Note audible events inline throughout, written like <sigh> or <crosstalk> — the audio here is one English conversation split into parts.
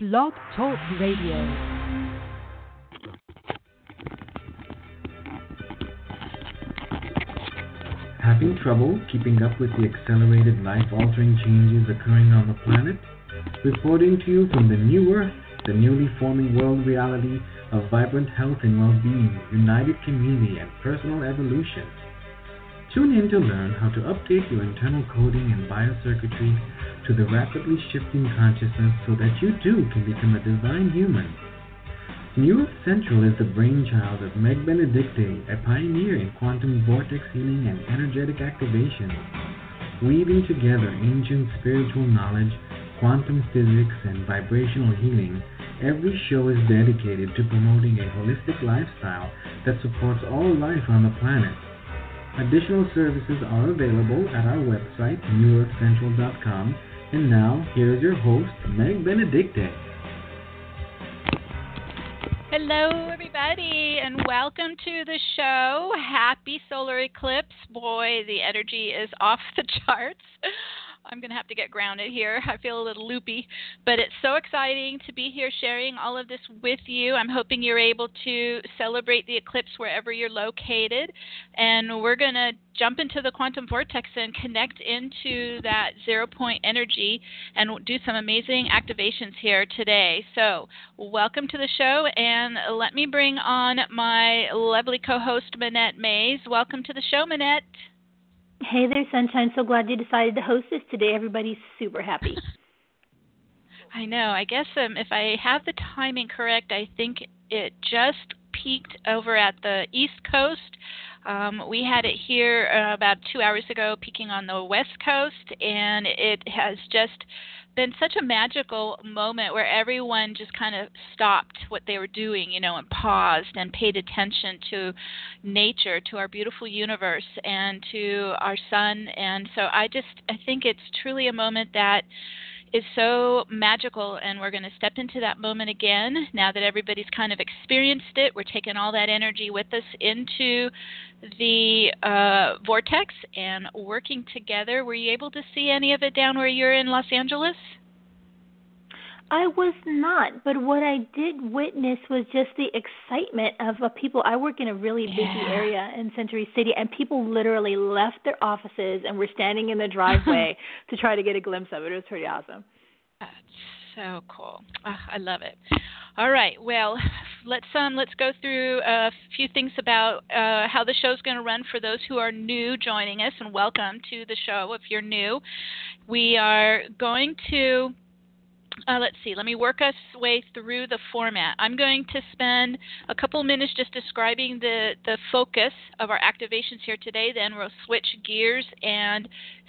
Blog Talk Radio. Having trouble keeping up with the accelerated life altering changes occurring on the planet? Reporting to you from the new Earth, the newly forming world reality of vibrant health and well being, united community, and personal evolution. Tune in to learn how to update your internal coding and biocircuitry to the rapidly shifting consciousness so that you too can become a divine human. New Earth Central is the brainchild of Meg Benedicte, a pioneer in quantum vortex healing and energetic activation. Weaving together ancient spiritual knowledge, quantum physics, and vibrational healing, every show is dedicated to promoting a holistic lifestyle that supports all life on the planet. Additional services are available at our website, newearthcentral.com, and now, here's your host, Meg Benedicte. Hello, everybody, and welcome to the show. Happy solar eclipse. Boy, the energy is <laughs> off the charts. I'm going to have to get grounded here. <laughs> I feel a little loopy, but it's so exciting to be here sharing all of this with you. I'm hoping you're able to celebrate the eclipse wherever you're located. And we're going to jump into the quantum vortex and connect into that zero point energy and do some amazing activations here today. So, welcome to the show, and let me bring on my lovely co host, Manette Mays. Welcome to the show, Manette. Hey there, Sunshine. So glad you decided to host this today. Everybody's super happy. <laughs> I know. I guess um, if I have the timing correct, I think it just peaked over at the East Coast. Um, we had it here uh, about two hours ago, peaking on the West Coast, and it has just been such a magical moment where everyone just kind of stopped what they were doing, you know, and paused and paid attention to nature, to our beautiful universe, and to our sun. And so I just I think it's truly a moment that is so magical and we're going to step into that moment again. Now that everybody's kind of experienced it we're taking all that energy with us into the uh, vortex and working together. Were you able to see any of it down where you're in los angeles I was not, but what I did witness was just the excitement of uh, people. I work in a really busy yeah. area in Century City, and people literally left their offices and were standing in the driveway <laughs> to try to get a glimpse of it. It was pretty awesome. That's so cool. Oh, I love it. All right. Well, let's um let's go through a few things about uh, how the show's going to run for those who are new joining us, and welcome to the show if you're new. We are going to uh, let's see, let me work us way through the format. I'm going to spend a couple minutes just describing the, the focus of our activations here today. Then we'll switch gears and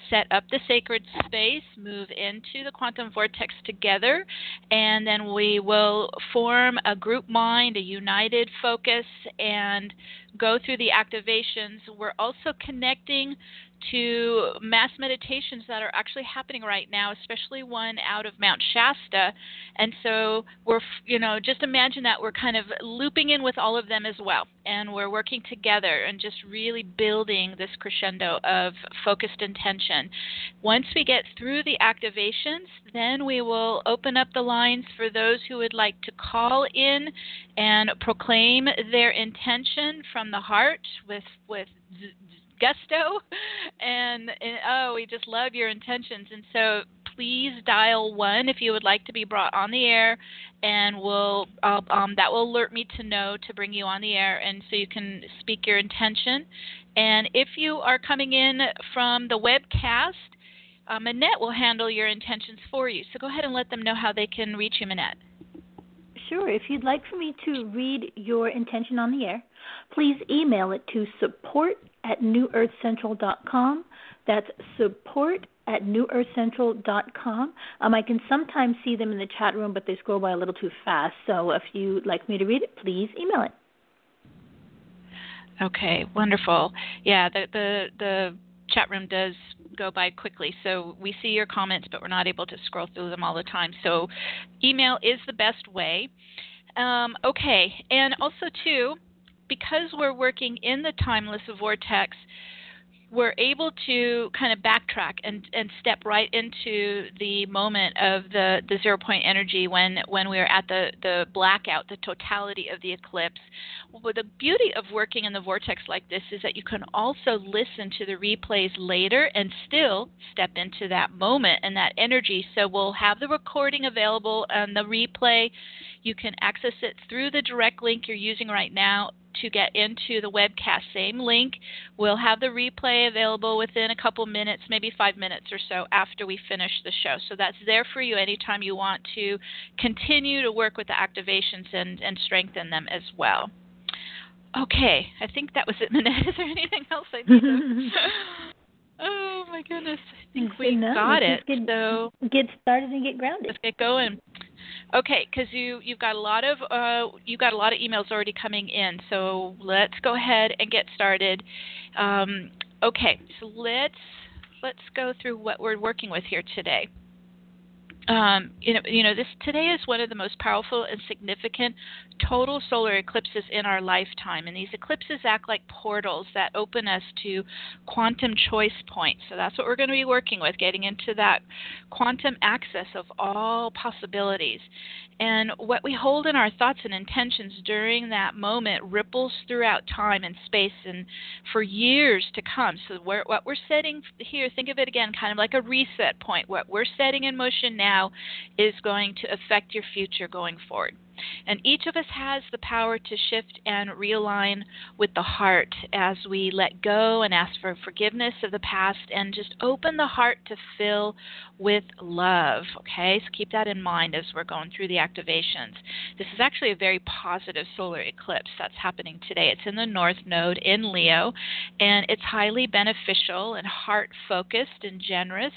set up the sacred space, move into the quantum vortex together, and then we will form a group mind, a united focus, and go through the activations. We're also connecting to mass meditations that are actually happening right now, especially one out of Mount Shasta. And so we're, you know, just imagine that we're kind of looping in with all of them as well. And we're working together and just really building this crescendo of focused intention. Once we get through the activations, then we will open up the lines for those who would like to call in and proclaim their intention from the heart with, with gusto <laughs> and, and oh we just love your intentions and so please dial one if you would like to be brought on the air and we'll uh, um, that will alert me to know to bring you on the air and so you can speak your intention and if you are coming in from the webcast uh, Manette will handle your intentions for you. So go ahead and let them know how they can reach you, Manette. Sure. If you'd like for me to read your intention on the air, please email it to support at newearthcentral.com. That's support at newearthcentral.com. Um, I can sometimes see them in the chat room, but they scroll by a little too fast. So if you'd like me to read it, please email it. Okay, wonderful. Yeah, the the the chat room does go by quickly, so we see your comments, but we're not able to scroll through them all the time. So, email is the best way. Um, okay, and also too, because we're working in the timeless vortex, we're able to kind of backtrack and, and step right into the moment of the, the zero point energy when, when we are at the, the blackout, the totality of the eclipse. Well, the beauty of working in the vortex like this is that you can also listen to the replays later and still step into that moment and that energy. So we'll have the recording available and the replay. You can access it through the direct link you're using right now to get into the webcast. Same link. We'll have the replay available within a couple minutes, maybe five minutes or so after we finish the show. So that's there for you anytime you want to continue to work with the activations and, and strengthen them as well. Okay, I think that was it, <laughs> Manette. Is there anything else I need to? <laughs> oh my goodness, I think we got it. Get, so get started and get grounded. Let's get going. Okay, because you you've got a lot of uh, you've got a lot of emails already coming in, so let's go ahead and get started. Um, okay, so let's let's go through what we're working with here today um, you know, you know, this today is one of the most powerful and significant total solar eclipses in our lifetime, and these eclipses act like portals that open us to quantum choice points. So that's what we're going to be working with, getting into that quantum access of all possibilities. And what we hold in our thoughts and intentions during that moment ripples throughout time and space and for years to come. So we're, what we're setting here, think of it again kind of like a reset point. What we're setting in motion now is going to affect your future going forward. And each of us has the power to shift and realign with the heart as we let go and ask for forgiveness of the past and just open the heart to fill with love. Okay, so keep that in mind as we're going through the activations. This is actually a very positive solar eclipse that's happening today. It's in the North Node in Leo, and it's highly beneficial and heart focused and generous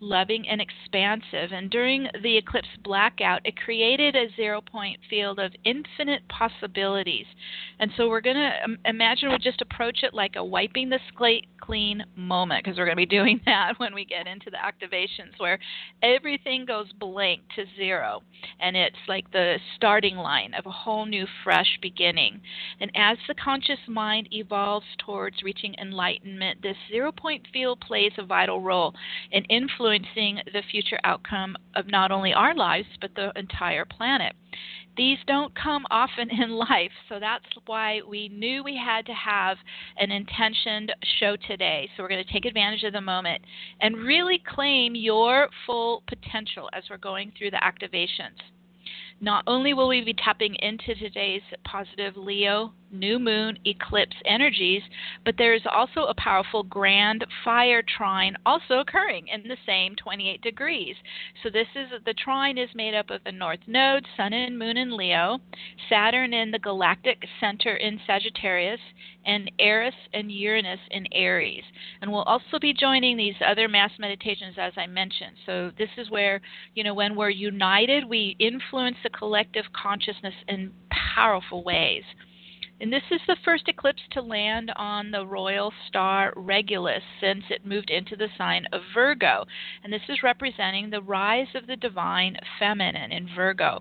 loving, and expansive. And during the eclipse blackout, it created a zero point field of infinite possibilities. And so we're going to um, imagine we just approach it like a wiping the slate clean moment, because we're going to be <laughs> doing that when we get into the activations, where everything goes blank to zero. And it's like the starting line of a whole new, fresh beginning. And as the conscious mind evolves towards reaching enlightenment, this zero point field plays a vital role in influencing influencing the future outcome of not only our lives, but the entire planet. These don't come often in <laughs> life, so that's why we knew we had to have an intentioned show today. So we're going to take advantage of the moment and really claim your full potential as we're going through the activations. Not only will we be tapping into today's positive Leo new moon eclipse energies, but there is also a powerful grand fire trine also occurring in the same 28 degrees. So this is the trine is made up of the north node, sun and moon in Leo, Saturn in the galactic center in Sagittarius, and Eris and Uranus in Aries. And we'll also be joining these other mass meditations as I mentioned. So this is where, you know, when we're united, we influence the collective consciousness in powerful ways. And this is the first eclipse to land on the royal star Regulus since it moved into the sign of Virgo. And this is representing the rise of the divine feminine in Virgo.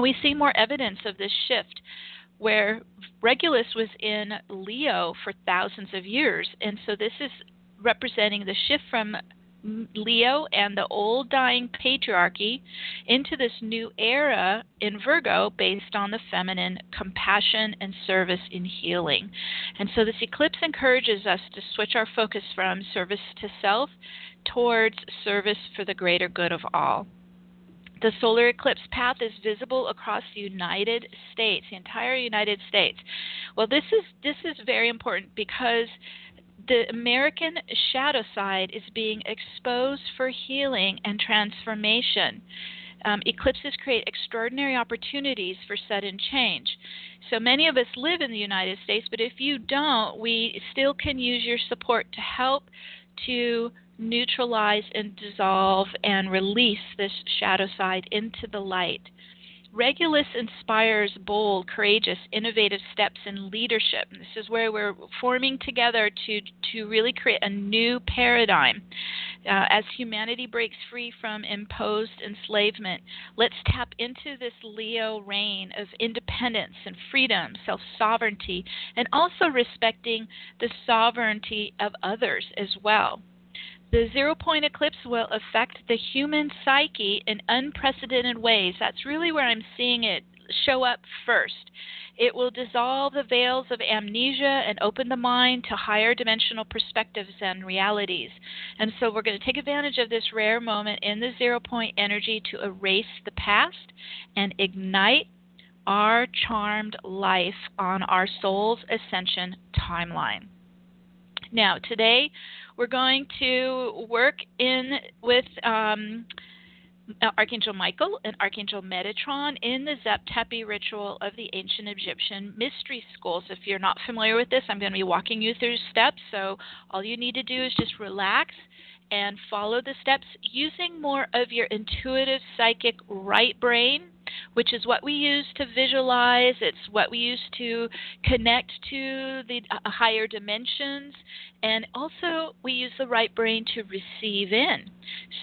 We see more evidence of this shift where Regulus was in Leo for thousands of years. And so this is representing the shift from Leo and the old dying patriarchy into this new era in Virgo based on the feminine compassion and service in healing. And so this eclipse encourages us to switch our focus from service to self towards service for the greater good of all. The solar eclipse path is visible across the United States, the entire United States. Well, this is this is very important because the American shadow side is being exposed for healing and transformation. Um, eclipses create extraordinary opportunities for sudden change. So many of us live in the United States, but if you don't, we still can use your support to help to neutralize and dissolve and release this shadow side into the light. Regulus inspires bold, courageous, innovative steps in leadership. This is where we're forming together to, to really create a new paradigm. Uh, as humanity breaks free from imposed enslavement, let's tap into this Leo reign of independence and freedom, self sovereignty, and also respecting the sovereignty of others as well. The zero point eclipse will affect the human psyche in unprecedented ways. That's really where I'm seeing it show up first. It will dissolve the veils of amnesia and open the mind to higher dimensional perspectives and realities. And so we're going to take advantage of this rare moment in the zero point energy to erase the past and ignite our charmed life on our soul's ascension timeline. Now, today we're going to work in with um, Archangel Michael and Archangel Metatron in the Zep-Tepi ritual of the ancient Egyptian mystery schools. If you're not familiar with this, I'm going to be walking you through steps. So all you need to do is just relax and follow the steps using more of your intuitive psychic right brain which is what we use to visualize. It's what we use to connect to the uh, higher dimensions. And also, we use the right brain to receive in.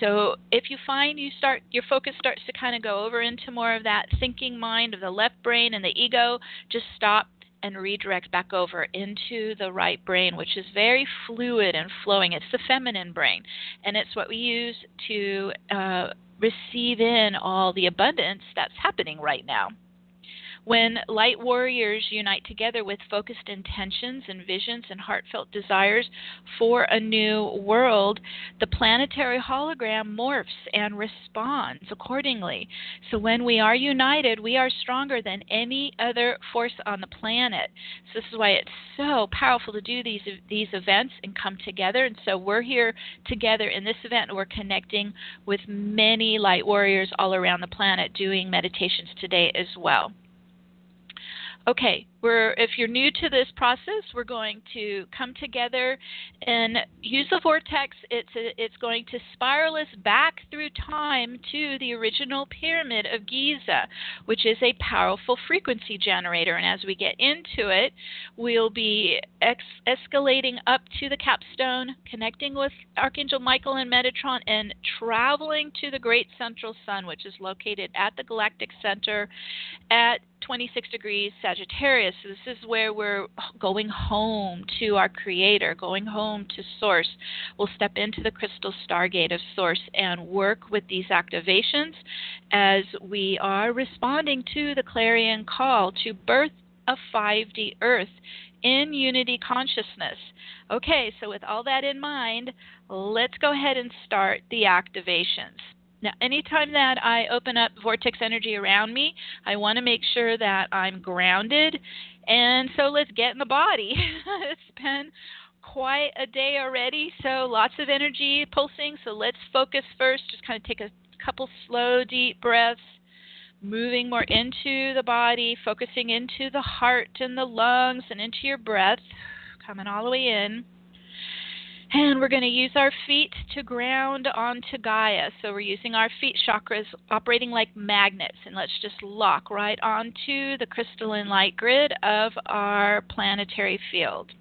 So, if you find you start, your focus starts to kind of go over into more of that thinking mind of the left brain and the ego, just stop and redirect back over into the right brain, which is very fluid and flowing. It's the feminine brain, and it's what we use to uh, receive in all the abundance that's happening right now. When light warriors unite together with focused intentions and visions and heartfelt desires for a new world, the planetary hologram morphs and responds accordingly. So when we are united, we are stronger than any other force on the planet. So this is why it's so powerful to do these these events and come together. And so we're here together in this event and we're connecting with many light warriors all around the planet doing meditations today as well. Okay, we're, if you're new to this process, we're going to come together and use the vortex. It's, a, it's going to spiral us back through time to the original pyramid of Giza, which is a powerful frequency generator. And as we get into it, we'll be ex- escalating up to the capstone, connecting with Archangel Michael and Metatron, and traveling to the Great Central Sun, which is located at the galactic center at 26 degrees Sagittarius. So this is where we're going home to our Creator, going home to Source. We'll step into the crystal stargate of Source and work with these activations as we are responding to the clarion call to birth a 5D Earth in unity consciousness. Okay, so with all that in mind, let's go ahead and start the activations. Now, anytime that I open up vortex energy around me, I want to make sure that I'm grounded. And so let's get in the body. <laughs> it's been quite a day already, so lots of energy pulsing. So let's focus first. Just kind of take a couple slow, deep breaths, moving more into the body, focusing into the heart and the lungs and into your breath, coming all the way in. And we're going to use our feet to ground onto Gaia. So we're using our feet chakras operating like magnets. And let's just lock right onto the crystalline light grid of our planetary field.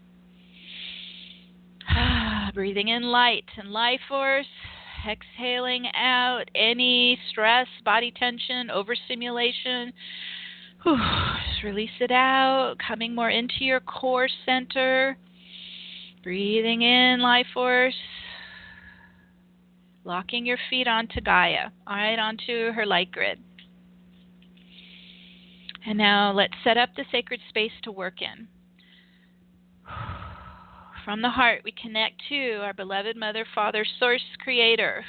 <sighs> Breathing in light and life force. Exhaling out any stress, body tension, overstimulation. Whew, just release it out, coming more into your core center. Breathing in life force. Locking your feet onto Gaia, all right, onto her light grid. And now let's set up the sacred space to work in. From the heart, we connect to our beloved Mother, Father, Source, Creator.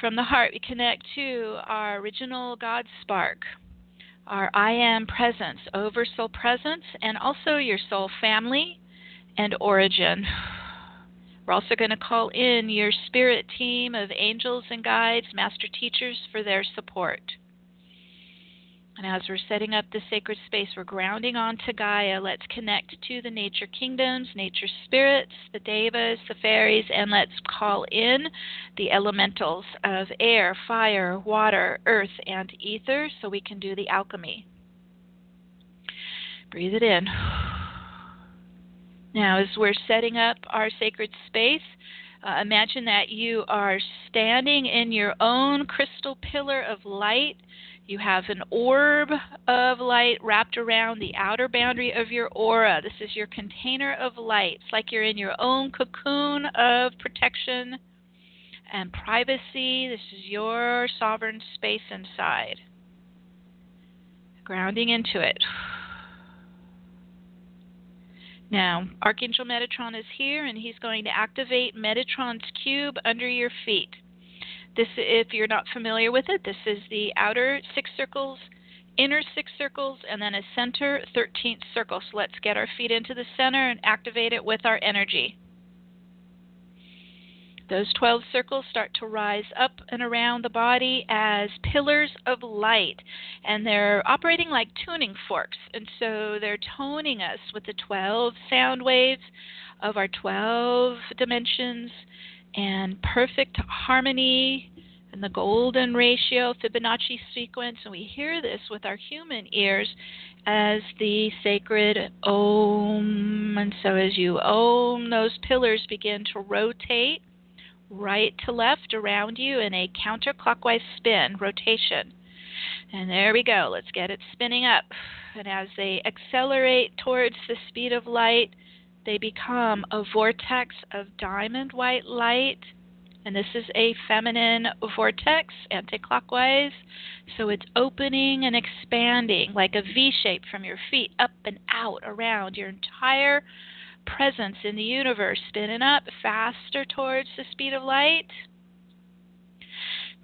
From the heart, we connect to our original God spark, our I am presence, Oversoul presence, and also your soul family, and origin. We're also going to call in your spirit team of angels and guides, master teachers for their support. And as we're setting up the sacred space, we're grounding onto Gaia. Let's connect to the nature kingdoms, nature spirits, the devas, the fairies, and let's call in the elementals of air, fire, water, earth, and ether so we can do the alchemy. Breathe it in. Now, as we're setting up our sacred space, uh, imagine that you are standing in your own crystal pillar of light you have an orb of light wrapped around the outer boundary of your aura. This is your container of light. It's like you're in your own cocoon of protection and privacy. This is your sovereign space inside. Grounding into it. Now, Archangel Metatron is here and he's going to activate Metatron's cube under your feet. This, if you're not familiar with it, this is the outer six circles, inner six circles, and then a center 13th circle. So let's get our feet into the center and activate it with our energy. Those 12 circles start to rise up and around the body as pillars of light, and they're operating like tuning forks. And so they're toning us with the 12 sound waves of our 12 dimensions and perfect harmony and the golden ratio Fibonacci sequence. And we hear this with our human ears as the sacred Om. And so as you Om, those pillars begin to rotate right to left around you in a counterclockwise spin, rotation. And there we go. Let's get it spinning up. And as they accelerate towards the speed of light, they become a vortex of diamond white light. And this is a feminine vortex, anticlockwise. So it's opening and expanding like a V shape from your feet up and out around your entire presence in the universe, spinning up faster towards the speed of light.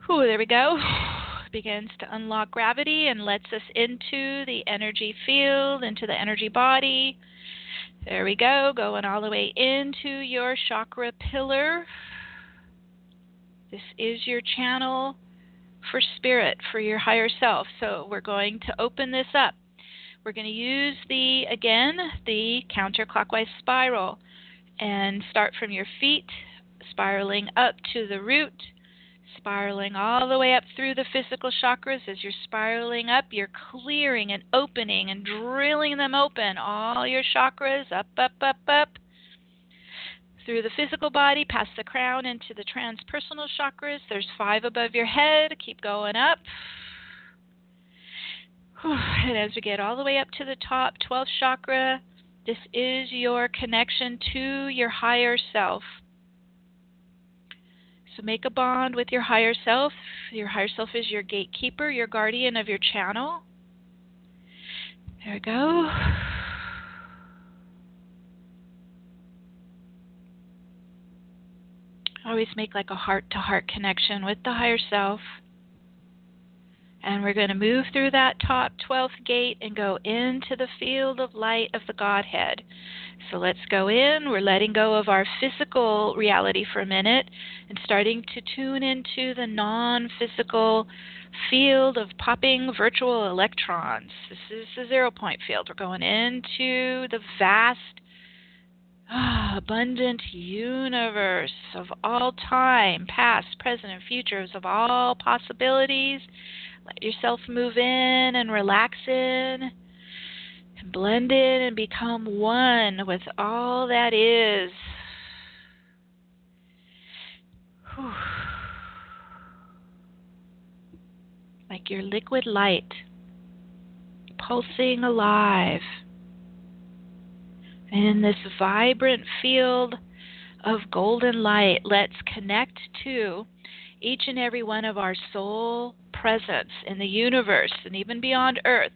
Whew, there we go. <sighs> Begins to unlock gravity and lets us into the energy field, into the energy body. There we go, going all the way into your chakra pillar. This is your channel for spirit, for your higher self. So we're going to open this up. We're going to use the, again, the counterclockwise spiral and start from your feet, spiraling up to the root spiraling all the way up through the physical chakras. As you're spiraling up, you're clearing and opening and drilling them open. All your chakras up, up, up, up. Through the physical body, past the crown into the transpersonal chakras. There's five above your head. Keep going up. <sighs> And as we get all the way up to the top, 12th chakra, this is your connection to your higher self. So make a bond with your higher self. Your higher self is your gatekeeper, your guardian of your channel. There we go. <sighs> Always make like a heart to heart connection with the higher self. And we're going to move through that top 12th gate and go into the field of light of the Godhead. So let's go in. We're letting go of our physical reality for a minute and starting to tune into the non physical field of popping virtual electrons. This is the zero point field. We're going into the vast, ah, abundant universe of all time, past, present, and futures, of all possibilities. Let yourself move in and relax in and blend in and become one with all that is. Whew. Like your liquid light, pulsing alive. And in this vibrant field of golden light, let's connect to each and every one of our soul presence in the universe and even beyond Earth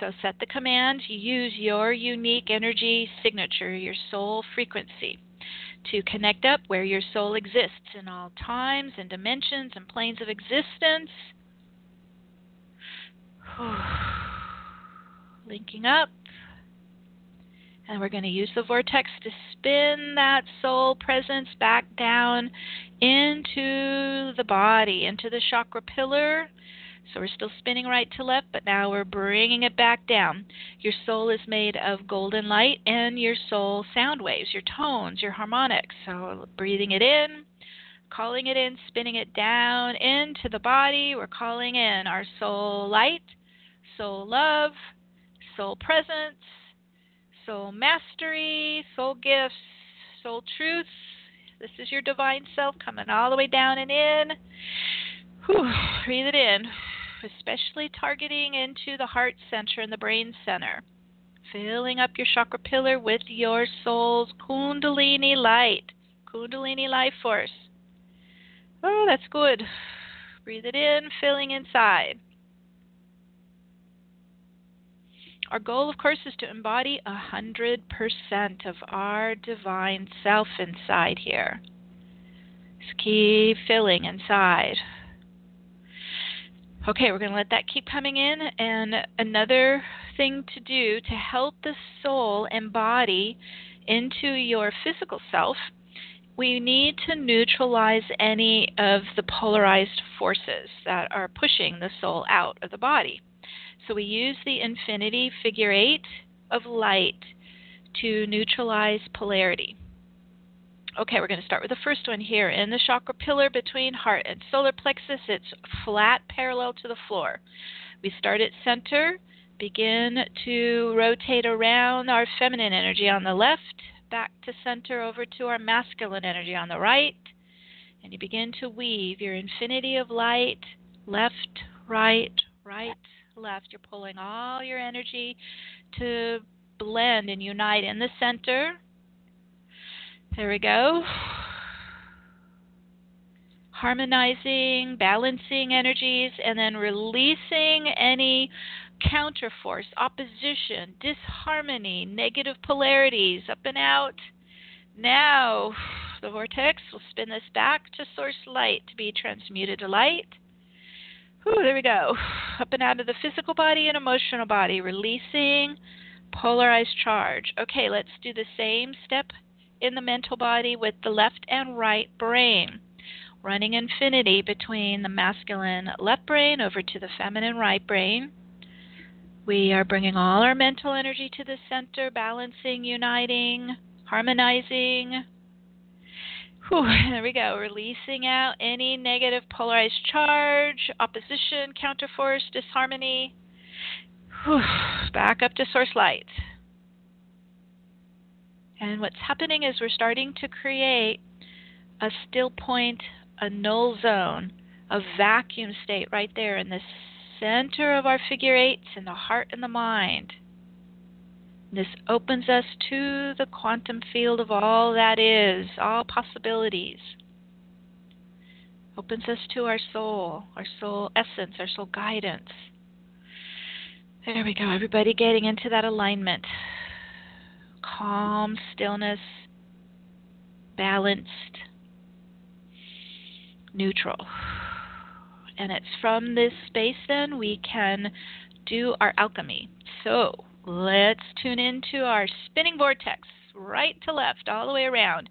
so set the command use your unique energy signature, your soul frequency, to connect up where your soul exists in all times and dimensions and planes of existence. <sighs> Linking up. And we're going to use the vortex to spin that soul presence back down into the body, into the chakra pillar So we're still spinning right to left, but now we're bringing it back down. Your soul is made of golden light and your soul sound waves, your tones, your harmonics. So breathing it in, calling it in, spinning it down into the body. We're calling in our soul light, soul love, soul presence, soul mastery, soul gifts, soul truth. This is your divine self coming all the way down and in. Whew, breathe it in, especially targeting into the heart center and the brain center. Filling up your chakra pillar with your soul's Kundalini light, Kundalini life force. Oh, that's good. Breathe it in, filling inside. Our goal, of course, is to embody a hundred percent of our divine self inside here. Just keep filling inside. Okay, we're going to let that keep coming in. And another thing to do to help the soul embody into your physical self, we need to neutralize any of the polarized forces that are pushing the soul out of the body. So we use the infinity figure eight of light to neutralize polarity. Okay, we're going to start with the first one here. In the chakra pillar between heart and solar plexus, it's flat parallel to the floor. We start at center, begin to rotate around our feminine energy on the left, back to center over to our masculine energy on the right, and you begin to weave your infinity of light left, right, right, left. You're pulling all your energy to blend and unite in the center. There we go. Harmonizing, balancing energies, and then releasing any counterforce, opposition, disharmony, negative polarities up and out. Now, the vortex will spin this back to source light to be transmuted to light. Whew, there we go. <sighs> Up and out of the physical body and emotional body, releasing polarized charge. Okay, let's do the same step in the mental body with the left and right brain. Running infinity between the masculine left brain over to the feminine right brain. We are bringing all our mental energy to the center, balancing, uniting, harmonizing, There we go. Releasing out any negative polarized charge, opposition, counterforce, disharmony. Whew, back up to source light. And what's happening is we're starting to create a still point, a null zone, a vacuum state right there in the center of our figure eights in the heart and the mind. This opens us to the quantum field of all that is, all possibilities. Opens us to our soul, our soul essence, our soul guidance. There we go, everybody getting into that alignment. Calm, stillness, balanced, neutral. And it's from this space then we can do our alchemy. So, Let's tune into our spinning vortex, right to left, all the way around.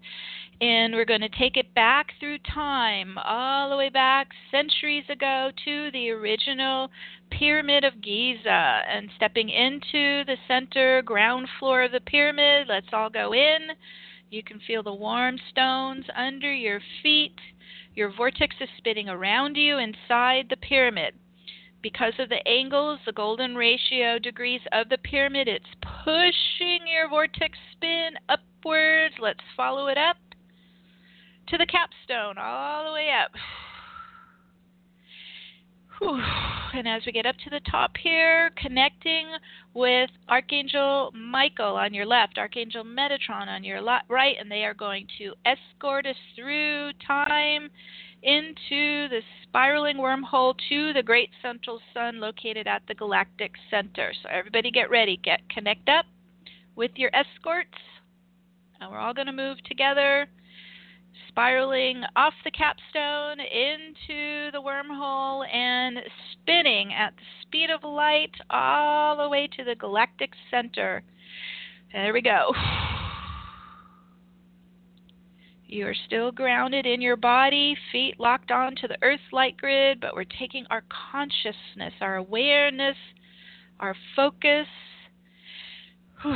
And we're going to take it back through time, all the way back centuries ago to the original Pyramid of Giza. And stepping into the center ground floor of the pyramid, let's all go in. You can feel the warm stones under your feet. Your vortex is spinning around you inside the pyramid because of the angles, the golden ratio degrees of the pyramid, it's pushing your vortex spin upwards. Let's follow it up to the capstone, all the way up. And as we get up to the top here, connecting with Archangel Michael on your left, Archangel Metatron on your right, and they are going to escort us through time into the spiraling wormhole to the great central sun located at the galactic center. So, everybody get ready, get connect up with your escorts, and we're all going to move together, spiraling off the capstone into the wormhole and spinning at the speed of light all the way to the galactic center. There we go. You are still grounded in your body, feet locked onto the earth light grid, but we're taking our consciousness, our awareness, our focus <sighs> to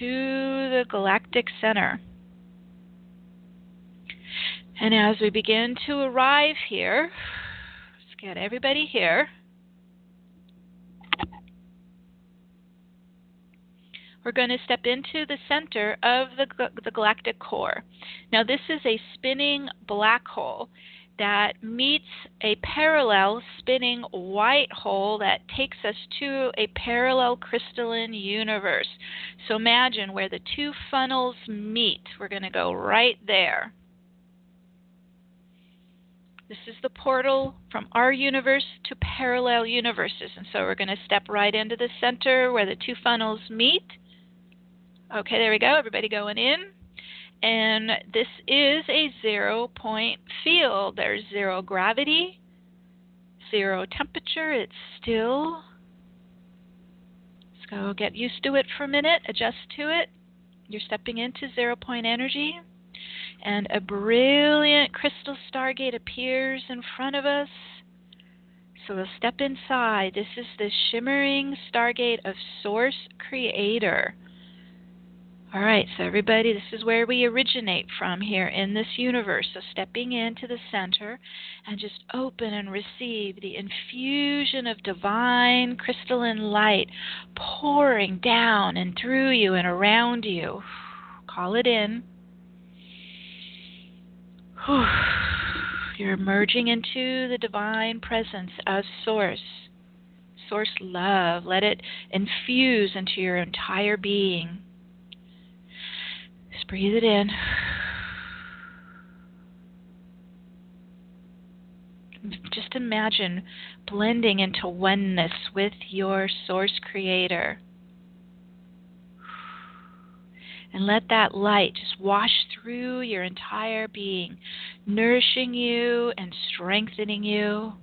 the galactic center. And as we begin to arrive here, let's get everybody here. We're going to step into the center of the, the galactic core. Now, this is a spinning black hole that meets a parallel spinning white hole that takes us to a parallel crystalline universe. So imagine where the two funnels meet. We're going to go right there. This is the portal from our universe to parallel universes. And so we're going to step right into the center where the two funnels meet. Okay, there we go. Everybody going in. And this is a zero point field. There's zero gravity, zero temperature. It's still. Let's go get used to it for a minute, adjust to it. You're stepping into zero point energy. And a brilliant crystal stargate appears in front of us. So we'll step inside. This is the shimmering stargate of Source Creator. All right, so everybody, this is where we originate from here in this universe. So stepping into the center and just open and receive the infusion of divine crystalline light pouring down and through you and around you. Call it in. You're merging into the divine presence of Source. Source love. Let it infuse into your entire being. Just breathe it in. Just imagine blending into oneness with your source creator. And let that light just wash through your entire being, nourishing you and strengthening you.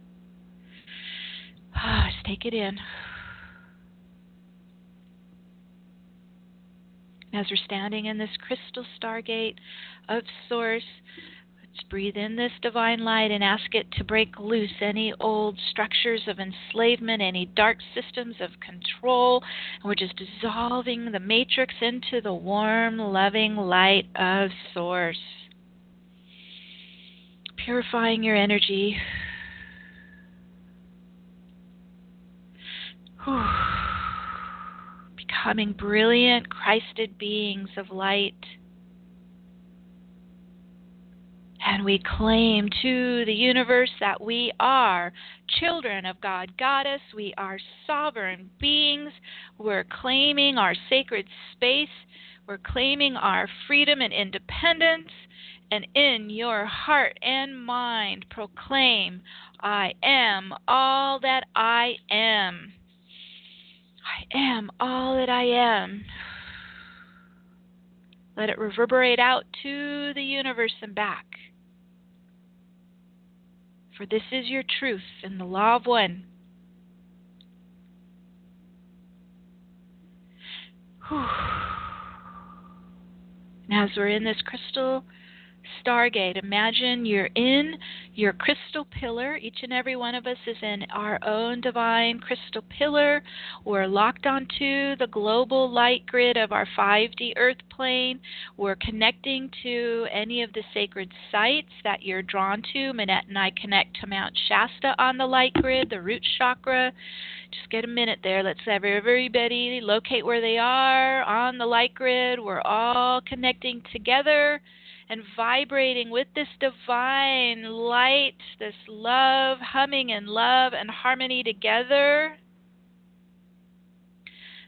Ah, just take it in. As we're standing in this crystal stargate of Source, let's breathe in this divine light and ask it to break loose any old structures of enslavement, any dark systems of control. And we're just dissolving the matrix into the warm, loving light of Source. Purifying your energy. Whew becoming brilliant, Christed beings of light. And we claim to the universe that we are children of God Goddess. We are sovereign beings. We're claiming our sacred space. We're claiming our freedom and independence. And in your heart and mind, proclaim, I am all that I am. I am all that I am. Let it reverberate out to the universe and back. For this is your truth in the law of one. Whew. And as we're in this crystal stargate. Imagine you're in your crystal pillar. Each and every one of us is in our own divine crystal pillar. We're locked onto the global light grid of our 5D earth plane. We're connecting to any of the sacred sites that you're drawn to. Manette and I connect to Mount Shasta on the light grid, the root chakra. Just get a minute there. Let's have everybody locate where they are on the light grid. We're all connecting together and vibrating with this divine light, this love, humming in love and harmony together.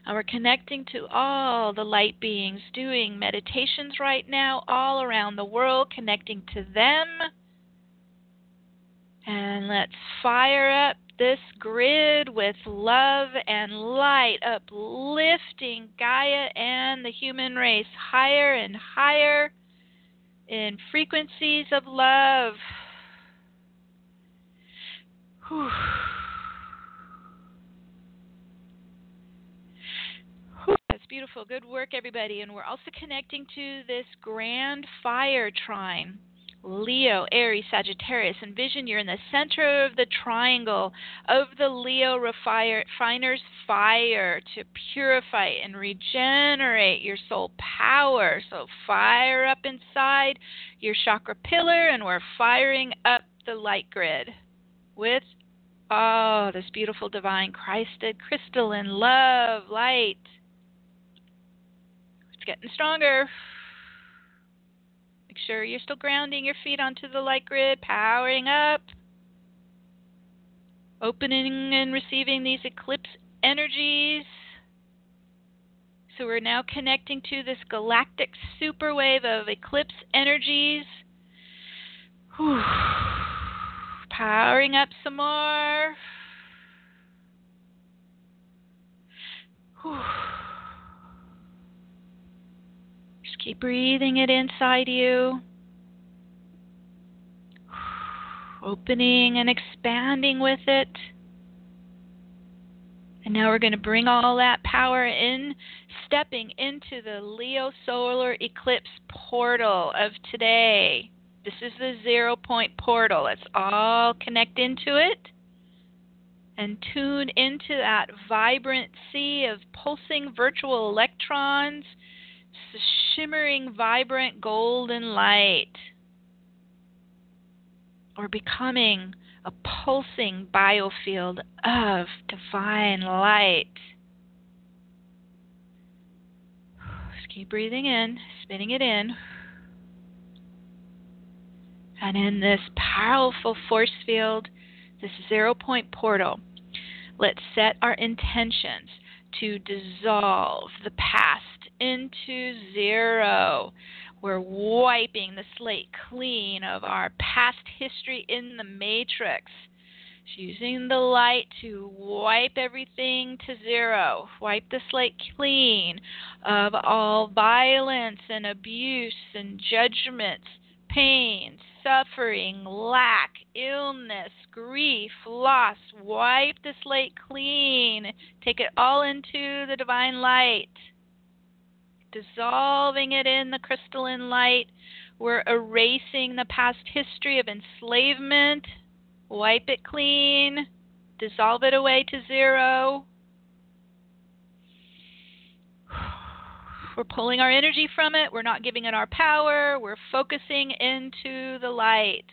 And we're connecting to all the light beings doing meditations right now, all around the world, connecting to them. And let's fire up this grid with love and light, uplifting Gaia and the human race higher and higher in frequencies of love. Whew. That's beautiful. Good work, everybody. And we're also connecting to this grand fire trine. Leo, Aries, Sagittarius. Envision you're in the center of the triangle of the Leo refiner's fire to purify and regenerate your soul power. So fire up inside your chakra pillar, and we're firing up the light grid with oh this beautiful divine Christed crystalline love light. It's getting stronger sure you're still grounding your feet onto the light grid, powering up, opening and receiving these eclipse energies. So we're now connecting to this galactic superwave of eclipse energies. Whew. Powering up some more. Whew. Keep breathing it inside you. Opening and expanding with it. And now we're going to bring all that power in, stepping into the Leo solar eclipse portal of today. This is the zero point portal. Let's all connect into it and tune into that vibrant sea of pulsing virtual electrons shimmering, vibrant golden light. Or becoming a pulsing biofield of divine light. Just keep breathing in, spinning it in. And in this powerful force field, this zero point portal, let's set our intentions to dissolve the past into zero. We're wiping the slate clean of our past history in the matrix. She's using the light to wipe everything to zero. Wipe the slate clean of all violence and abuse and judgments, pain, suffering, lack, illness, grief, loss. Wipe the slate clean. Take it all into the divine light dissolving it in the crystalline light. We're erasing the past history of enslavement. Wipe it clean. Dissolve it away to zero. <sighs> We're pulling our energy from it. We're not giving it our power. We're focusing into the light.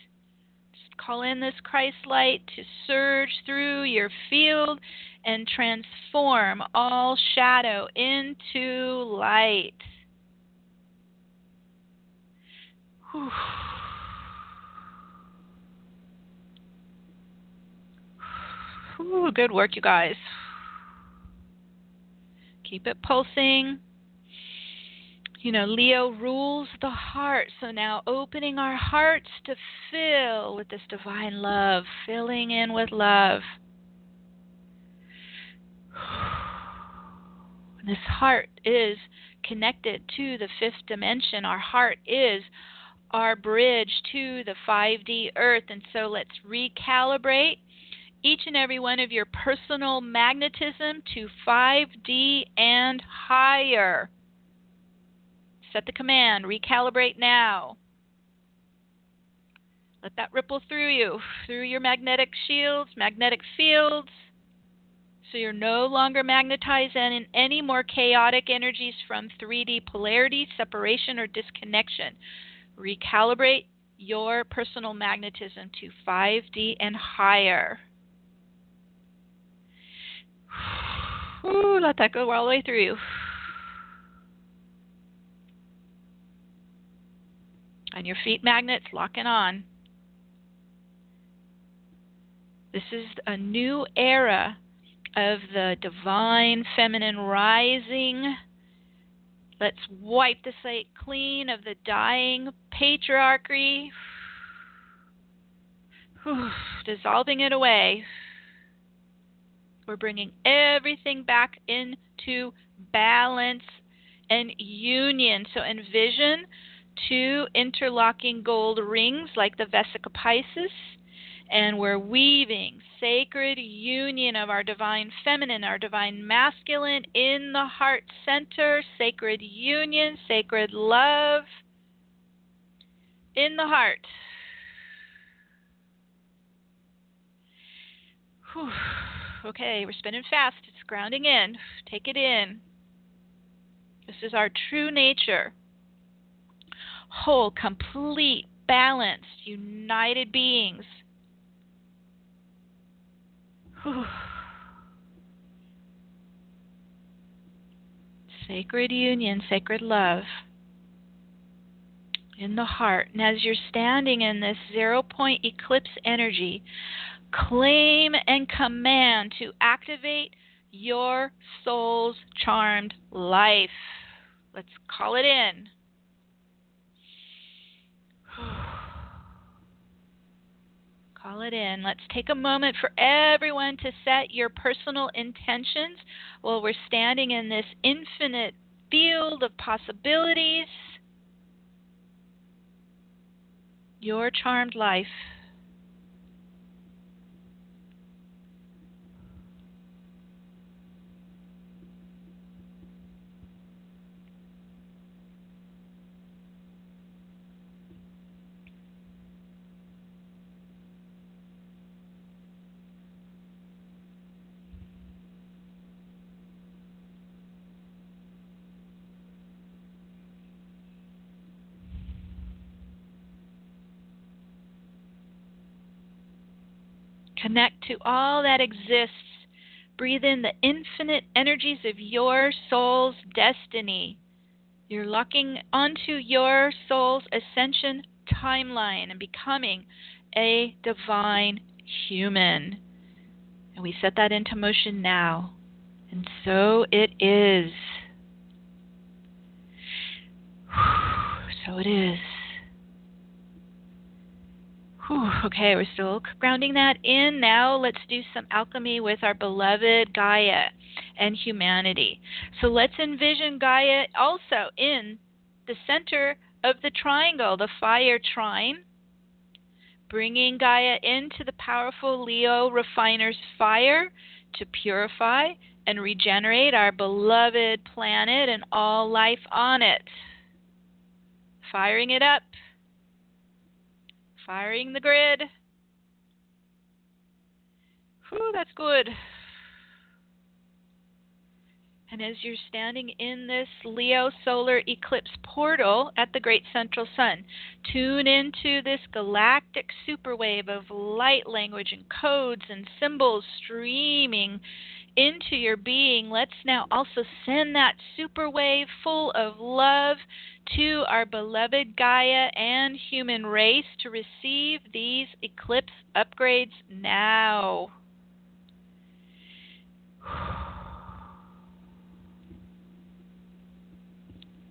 Just call in this Christ light to surge through your field and transform all shadow into light. Whew. Ooh, good work, you guys. Keep it pulsing. You know, Leo rules the heart. So now opening our hearts to fill with this divine love, filling in with love. This heart is connected to the fifth dimension. Our heart is our bridge to the 5D earth. And so let's recalibrate each and every one of your personal magnetism to 5D and higher. Set the command, recalibrate now. Let that ripple through you, through your magnetic shields, magnetic fields, so you're no longer magnetized in any more chaotic energies from 3D polarity, separation, or disconnection. Recalibrate your personal magnetism to 5D and higher. Ooh, let that go all the way through you. And your feet magnets locking on. This is a new era of the divine feminine rising. Let's wipe the slate clean of the dying patriarchy, dissolving it away. We're bringing everything back into balance and union. So envision two interlocking gold rings like the Vesica Piscis And we're weaving sacred union of our divine feminine, our divine masculine in the heart center, sacred union, sacred love in the heart. Whew. Okay, we're spinning fast. It's grounding in. Take it in. This is our true nature. Whole, complete, balanced, united beings. Sacred union, sacred love in the heart. And as you're standing in this zero point eclipse energy, claim and command to activate your soul's charmed life. Let's call it in. Call it in. Let's take a moment for everyone to set your personal intentions while we're standing in this infinite field of possibilities. Your charmed life. Connect to all that exists. Breathe in the infinite energies of your soul's destiny. You're locking onto your soul's ascension timeline and becoming a divine human. And we set that into motion now. And so it is. <sighs> So it is. Whew, okay, we're still grounding that in. Now let's do some alchemy with our beloved Gaia and humanity. So let's envision Gaia also in the center of the triangle, the fire trine, bringing Gaia into the powerful Leo refiner's fire to purify and regenerate our beloved planet and all life on it. Firing it up Firing the grid. Whew, that's good. And as you're standing in this Leo solar eclipse portal at the great central sun, tune into this galactic superwave of light language and codes and symbols streaming into your being. Let's now also send that super wave full of love to our beloved Gaia and human race to receive these eclipse upgrades now.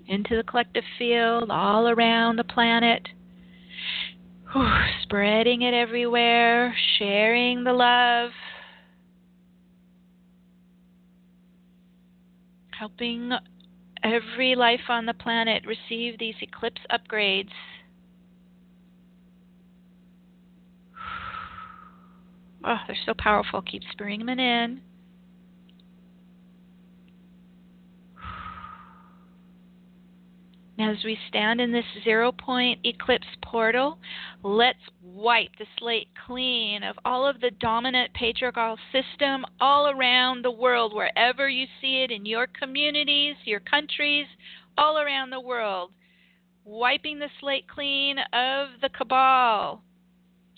Into the collective field, all around the planet. <sighs> Spreading it everywhere, sharing the love, helping every life on the planet receive these eclipse upgrades. <sighs> Oh, they're so powerful. Keep spring them in. Now, as we stand in this zero point eclipse portal, let's wipe the slate clean of all of the dominant patriarchal system all around the world, wherever you see it in your communities, your countries, all around the world. Wiping the slate clean of the cabal.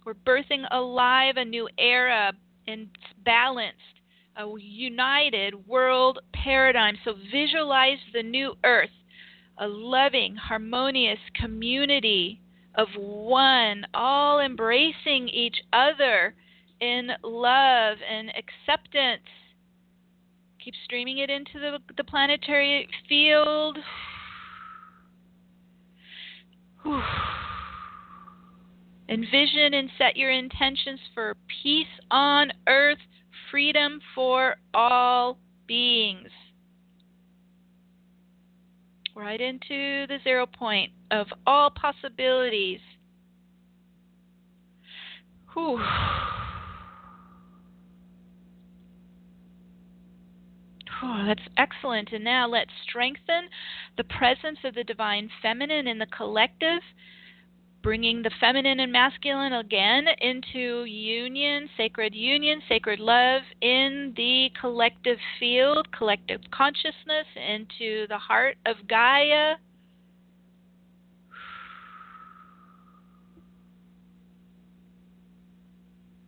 We're birthing alive a new era and balanced, a united world paradigm. So visualize the new earth a loving, harmonious community of one, all embracing each other in love and acceptance. Keep streaming it into the, the planetary field. <sighs> Envision and set your intentions for peace on earth, freedom for all beings right into the zero point of all possibilities. Whew. Oh, that's excellent. And now let's strengthen the presence of the divine feminine in the collective, bringing the feminine and masculine again into union, sacred union, sacred love in the collective field, collective consciousness, into the heart of Gaia.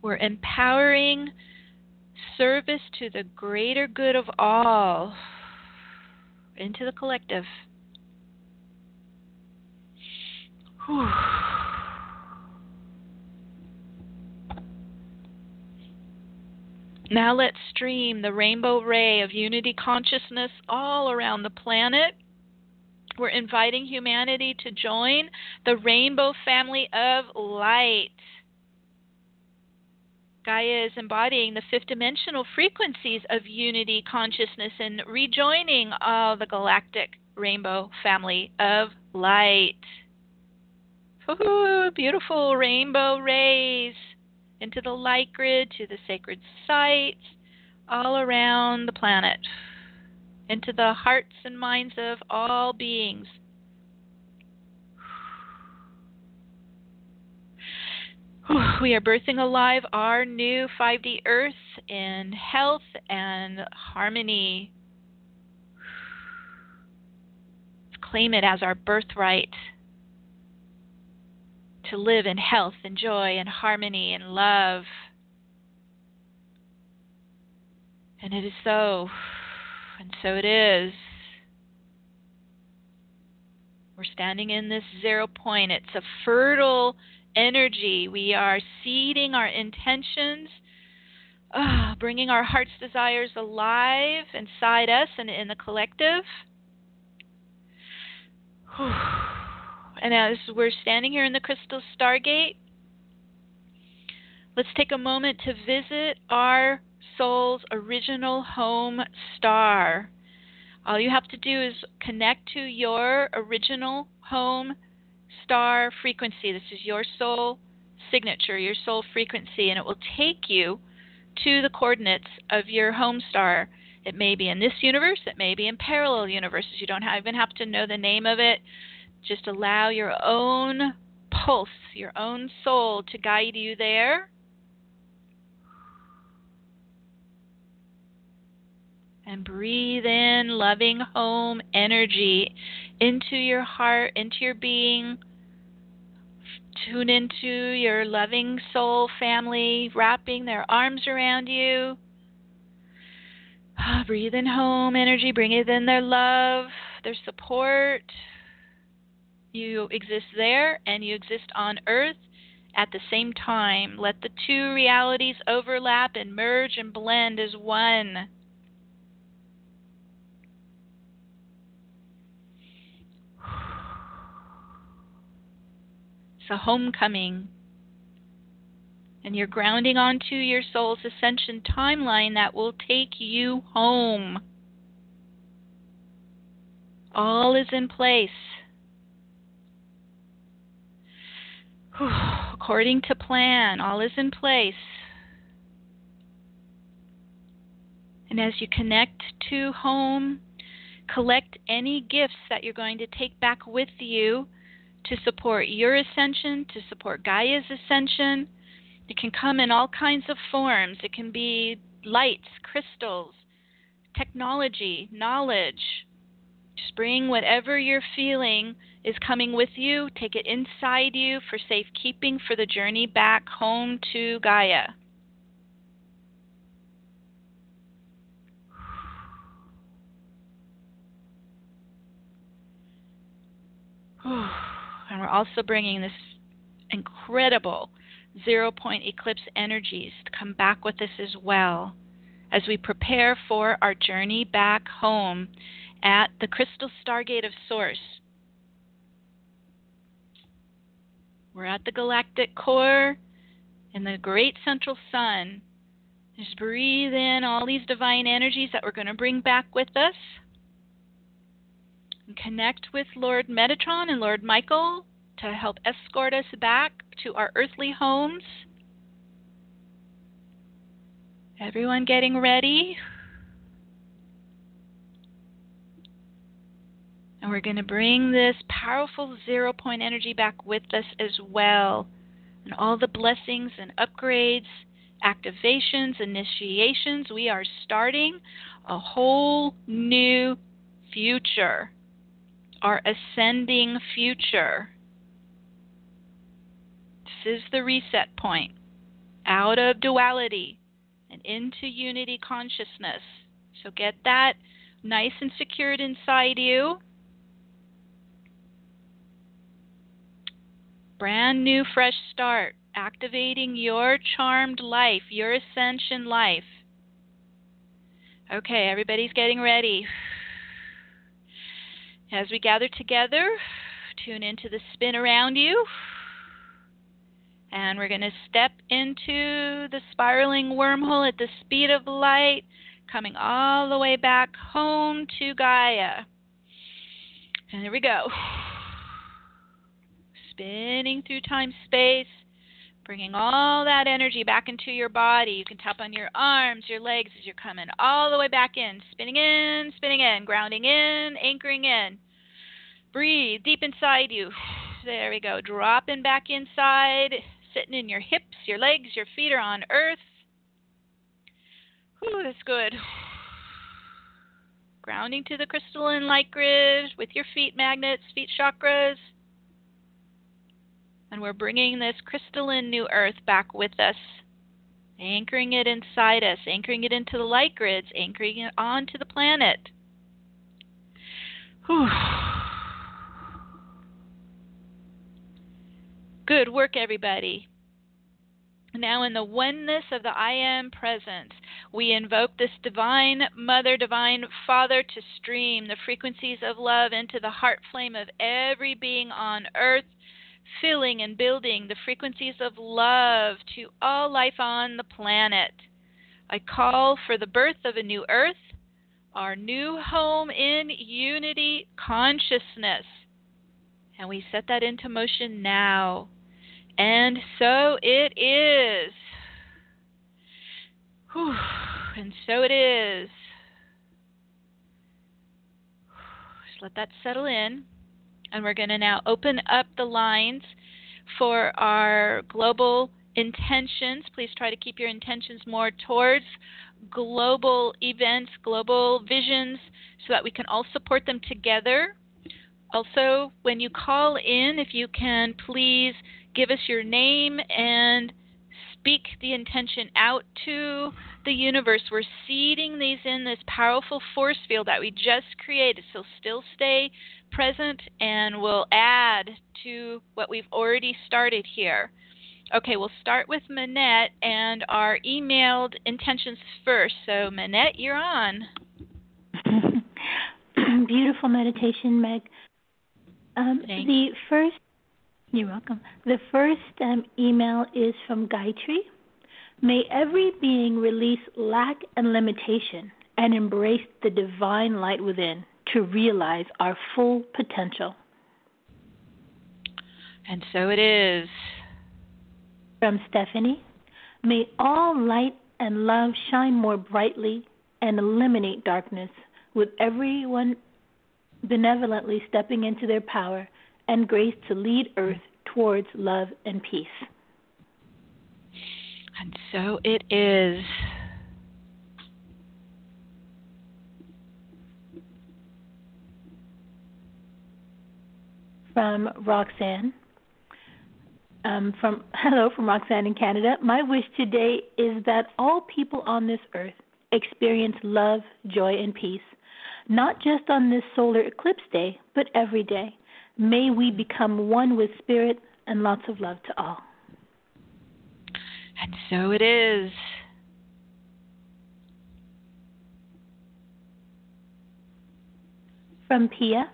We're empowering service to the greater good of all into the collective. Now let's stream the rainbow ray of unity consciousness all around the planet. We're inviting humanity to join the rainbow family of light. Gaia is embodying the fifth dimensional frequencies of unity consciousness and rejoining all the galactic rainbow family of light. Ooh, beautiful rainbow rays into the light grid, to the sacred sites, all around the planet, into the hearts and minds of all beings. We are birthing alive our new 5D Earth in health and harmony. Claim it as our birthright to live in health and joy and harmony and love. And it is so, and so it is. We're standing in this zero point. It's a fertile energy. We are seeding our intentions, uh, bringing our heart's desires alive inside us and in the collective. And as we're standing here in the Crystal Stargate, let's take a moment to visit our soul's original home star. All you have to do is connect to your original home star frequency. This is your soul signature, your soul frequency, and it will take you to the coordinates of your home star. It may be in this universe, it may be in parallel universes. You don't even have to know the name of it. Just allow your own pulse, your own soul to guide you there. And breathe in loving home energy into your heart, into your being. Tune into your loving soul family, wrapping their arms around you. Ah, breathe in home energy, bring in their love, their support, you exist there and you exist on earth at the same time. Let the two realities overlap and merge and blend as one. It's a homecoming. And you're grounding onto your soul's ascension timeline that will take you home. All is in place. <sighs> According to plan, all is in place. And as you connect to home, collect any gifts that you're going to take back with you to support your ascension, to support Gaia's ascension. It can come in all kinds of forms. It can be lights, crystals, technology, knowledge. Just bring whatever you're feeling is coming with you. Take it inside you for safekeeping for the journey back home to Gaia. <sighs> And we're also bringing this incredible zero point eclipse energies to come back with us as well as we prepare for our journey back home at the crystal stargate of Source We're at the galactic core and the great central sun. Just breathe in all these divine energies that we're going to bring back with us. And connect with Lord Metatron and Lord Michael to help escort us back to our earthly homes. Everyone getting ready? And we're going to bring this powerful zero point energy back with us as well. And all the blessings and upgrades, activations, initiations. We are starting a whole new future, our ascending future. This is the reset point out of duality and into unity consciousness. So get that nice and secured inside you. Brand new, fresh start, activating your charmed life, your ascension life. Okay, everybody's getting ready. As we gather together, tune into the spin around you. And we're going to step into the spiraling wormhole at the speed of light, coming all the way back home to Gaia. And here we go spinning through time space, bringing all that energy back into your body. You can tap on your arms, your legs as you're coming all the way back in, spinning in, spinning in, grounding in, anchoring in. Breathe deep inside you. <sighs> There we go. Dropping back inside, sitting in your hips, your legs, your feet are on earth. Ooh, that's good. <sighs> Grounding to the crystalline light grid with your feet magnets, feet chakras. And we're bringing this crystalline new earth back with us, anchoring it inside us, anchoring it into the light grids, anchoring it onto the planet. Whew. Good work, everybody. Now, in the oneness of the I Am presence, we invoke this Divine Mother, Divine Father to stream the frequencies of love into the heart flame of every being on earth filling and building the frequencies of love to all life on the planet. I call for the birth of a new earth, our new home in unity consciousness. And we set that into motion now. And so it is. Whew. And so it is. Just let that settle in. And we're going to now open up the lines for our global intentions. Please try to keep your intentions more towards global events, global visions, so that we can all support them together. Also, when you call in, if you can please give us your name and speak the intention out to the universe. We're seeding these in this powerful force field that we just created. So still stay present and we'll add to what we've already started here. Okay, we'll start with Manette and our emailed intentions first. So, Manette, you're on. <laughs> Beautiful meditation, Meg. Um, the first, you're welcome. The first um, email is from Gayatri. May every being release lack and limitation and embrace the divine light within to realize our full potential. And so it is. From Stephanie May all light and love shine more brightly and eliminate darkness, with everyone benevolently stepping into their power and grace to lead Earth towards love and peace. And so it is. From Roxanne. Um, from <laughs> hello from Roxanne in Canada. My wish today is that all people on this earth experience love, joy, and peace, not just on this solar eclipse day, but every day. May we become one with spirit and lots of love to all. And so it is. From Pia.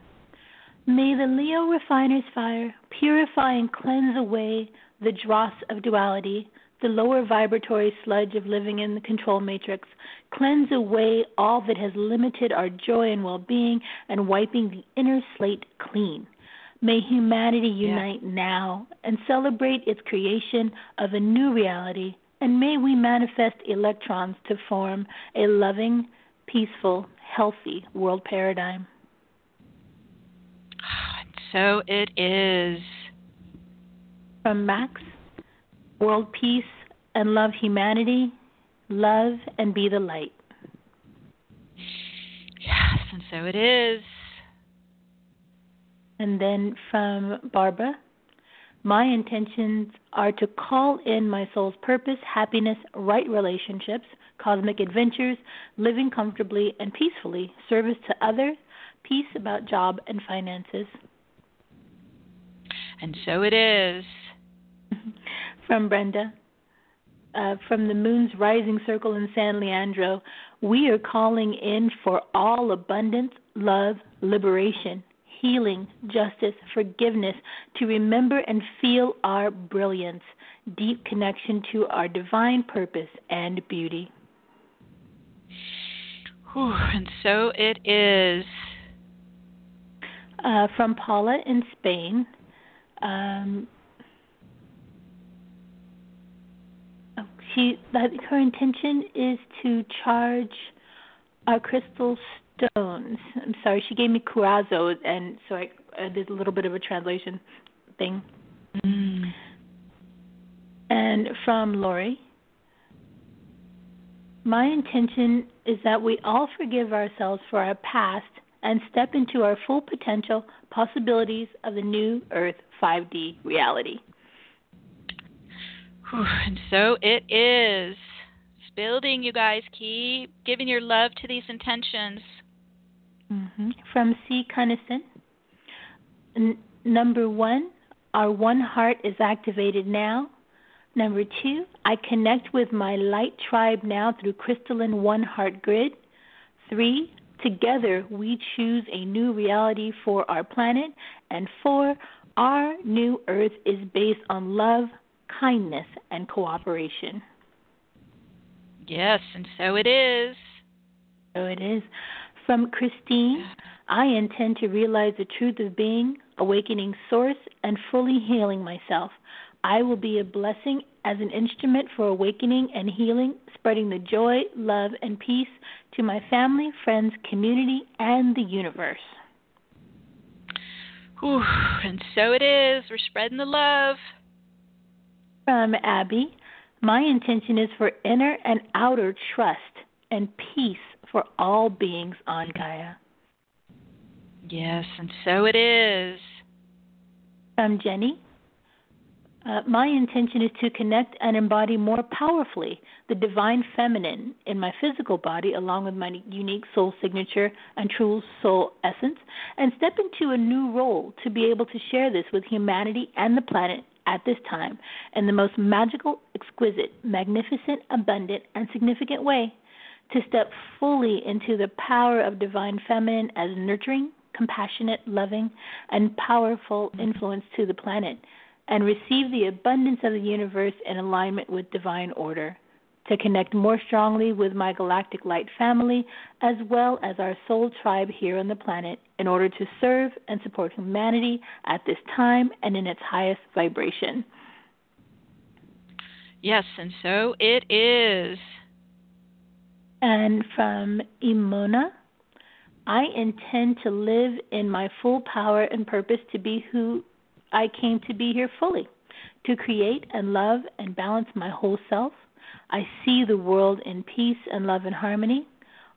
May the Leo refiner's fire purify and cleanse away the dross of duality, the lower vibratory sludge of living in the control matrix, cleanse away all that has limited our joy and well being, and wiping the inner slate clean. May humanity unite yeah. now and celebrate its creation of a new reality and may we manifest electrons to form a loving, peaceful, healthy world paradigm. So it is. From Max, world peace and love humanity, love and be the light. Yes, and so it is. And then from Barbara, my intentions are to call in my soul's purpose, happiness, right relationships, cosmic adventures, living comfortably and peacefully, service to others, peace about job and finances. And so it is. <laughs> From Brenda, uh, from the moon's rising circle in San Leandro, we are calling in for all abundance, love, liberation, healing, justice, forgiveness, to remember and feel our brilliance, deep connection to our divine purpose and beauty. Whew, and so it is. Uh, from Paula in Spain. Um, oh, she her intention is to charge our crystal stones. I'm sorry, she gave me curazzo, and so I, I did a little bit of a translation thing. Mm. And from Lori, my intention is that we all forgive ourselves for our past and step into our full potential possibilities of the new Earth 5D reality. And so it is. It's building, you guys. Keep giving your love to these intentions. Mm-hmm. From C. Cunnison. N- number one, our one heart is activated now. Number two, I connect with my light tribe now through crystalline one heart grid. Three, together we choose a new reality for our planet. And for our new earth is based on love, kindness, and cooperation. Yes, and so it is. So it is. From Christine, I intend to realize the truth of being, awakening source, and fully healing myself. I will be a blessing as an instrument for awakening and healing, spreading the joy, love, and peace to my family, friends, community, and the universe. Whew, and so it is. We're spreading the love. From Abby, my intention is for inner and outer trust and peace for all beings on Gaia. Yes, and so it is. From Jenny, uh, my intention is to connect and embody more powerfully the divine feminine in my physical body, along with my unique soul signature and true soul essence, and step into a new role to be able to share this with humanity and the planet at this time in the most magical, exquisite, magnificent, abundant, and significant way. To step fully into the power of divine feminine as nurturing, compassionate, loving, and powerful influence to the planet and receive the abundance of the universe in alignment with divine order, to connect more strongly with my galactic light family as well as our soul tribe here on the planet in order to serve and support humanity at this time and in its highest vibration. Yes, and so it is. And from Imona, I intend to live in my full power and purpose to be who I came to be here fully to create and love and balance my whole self. I see the world in peace and love and harmony.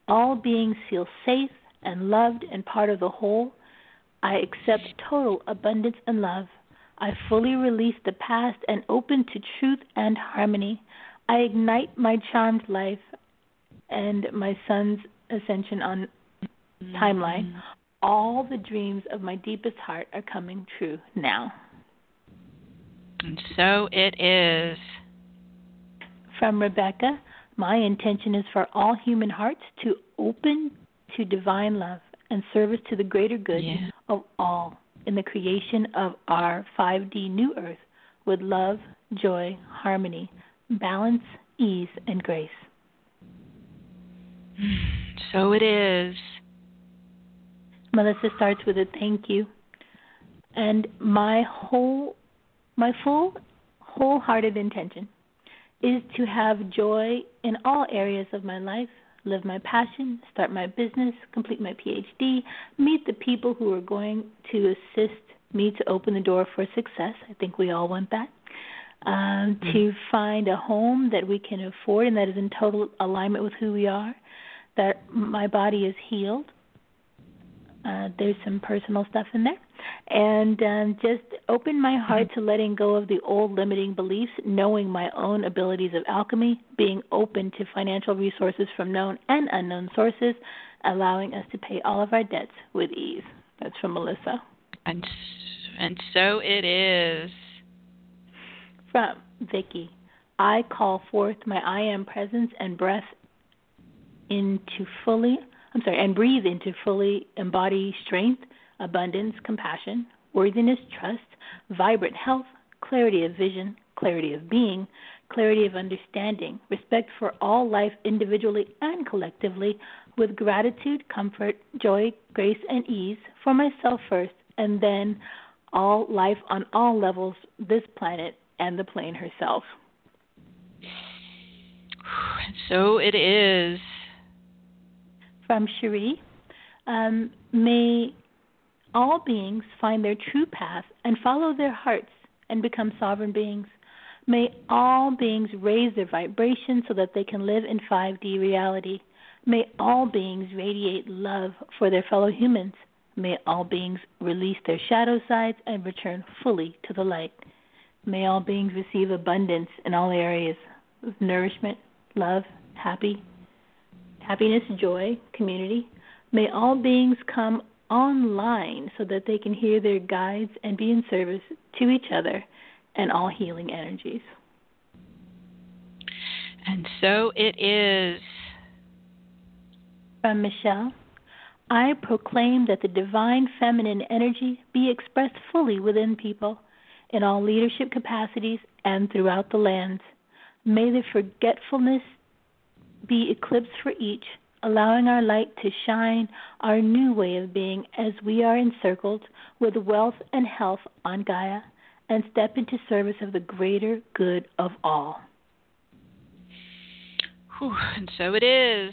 All beings feel safe and loved and part of the whole. I accept total abundance and love. I fully release the past and open to truth and harmony. I ignite my charmed life and my son's ascension on mm-hmm. timeline all the dreams of my deepest heart are coming true now. And so it is. From Rebecca, my intention is for all human hearts to open to divine love and service to the greater good yeah. of all in the creation of our 5D new earth with love, joy, harmony, balance, ease, and grace. So it is. Melissa starts with a thank you. And my whole my full wholehearted intention is to have joy in all areas of my life, live my passion, start my business, complete my PhD, meet the people who are going to assist me to open the door for success. I think we all want that. Um, mm-hmm. To find a home that we can afford and that is in total alignment with who we are, that my body is healed. Uh, there's some personal stuff in there and um, just open my heart to letting go of the old limiting beliefs, knowing my own abilities of alchemy, being open to financial resources from known and unknown sources, allowing us to pay all of our debts with ease. That's from Melissa. And and so it is. From Vicky, I call forth my I am presence and breath into fully. I'm sorry, and breathe into fully embody strength abundance, compassion, worthiness, trust, vibrant health, clarity of vision, clarity of being, clarity of understanding, respect for all life individually and collectively, with gratitude, comfort, joy, grace, and ease for myself first, and then all life on all levels, this planet and the plane herself. So it is. From Cherie. Um, may all beings find their true path and follow their hearts and become sovereign beings. May all beings raise their vibration so that they can live in 5D reality. May all beings radiate love for their fellow humans. May all beings release their shadow sides and return fully to the light. May all beings receive abundance in all areas of nourishment, love, happy, happiness, joy, community. May all beings come online so that they can hear their guides and be in service to each other and all healing energies. And so it is. From Michelle I proclaim that the divine feminine energy be expressed fully within people in all leadership capacities and throughout the lands. May the forgetfulness be eclipsed for each allowing our light to shine our new way of being as we are encircled with wealth and health on Gaia and step into service of the greater good of all. Whew, and so it is.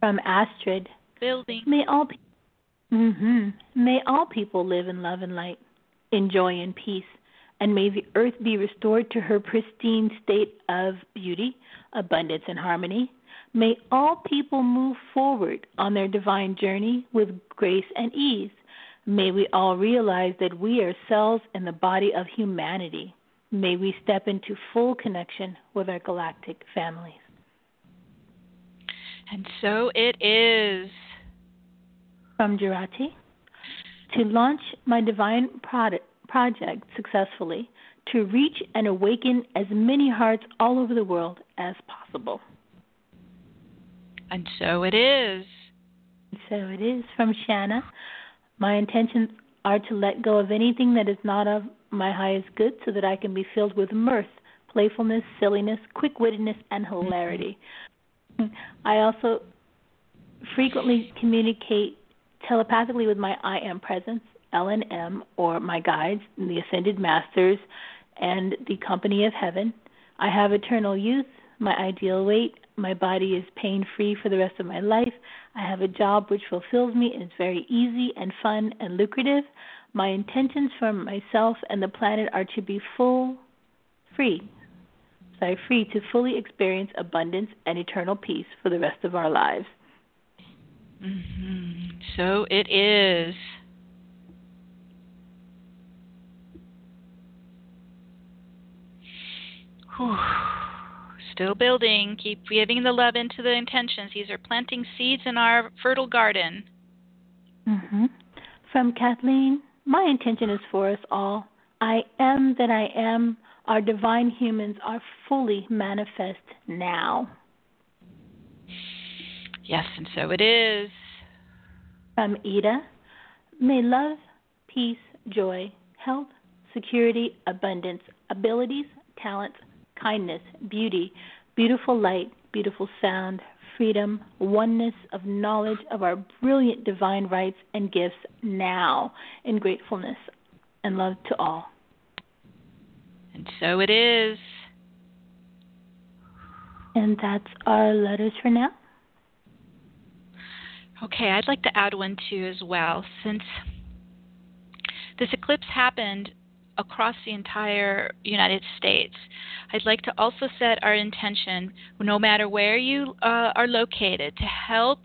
From Astrid. Building. May all, pe- mm-hmm. May all people live in love and light, in joy and peace, and may the earth be restored to her pristine state of beauty, abundance, and harmony May all people move forward on their divine journey with grace and ease. May we all realize that we are cells in the body of humanity. May we step into full connection with our galactic families. And so it is. From Jurati. To launch my divine product, project successfully, to reach and awaken as many hearts all over the world as possible. And so it is. So it is from Shanna. My intentions are to let go of anything that is not of my highest good so that I can be filled with mirth, playfulness, silliness, quick wittedness, and hilarity. Mm-hmm. I also frequently communicate telepathically with my I am presence, LNM, or my guides, the Ascended Masters, and the Company of Heaven. I have eternal youth, my ideal weight, my body is pain free for the rest of my life. I have a job which fulfills me and it's very easy and fun and lucrative. My intentions for myself and the planet are to be full, free, sorry, free to fully experience abundance and eternal peace for the rest of our lives. Mm-hmm. So it is. Whew. Still building. Keep giving the love into the intentions. These are planting seeds in our fertile garden. Mm-hmm. From Kathleen, my intention is for us all. I am that I am. Our divine humans are fully manifest now. Yes, and so it is. From Ida, may love, peace, joy, health, security, abundance, abilities, talents, kindness, beauty, beautiful light, beautiful sound, freedom, oneness of knowledge of our brilliant divine rights and gifts now in gratefulness and love to all. And so it is. And that's our letters for now. Okay, I'd like to add one too as well. Since this eclipse happened across the entire United States, I'd like to also set our intention, no matter where you uh, are located, to help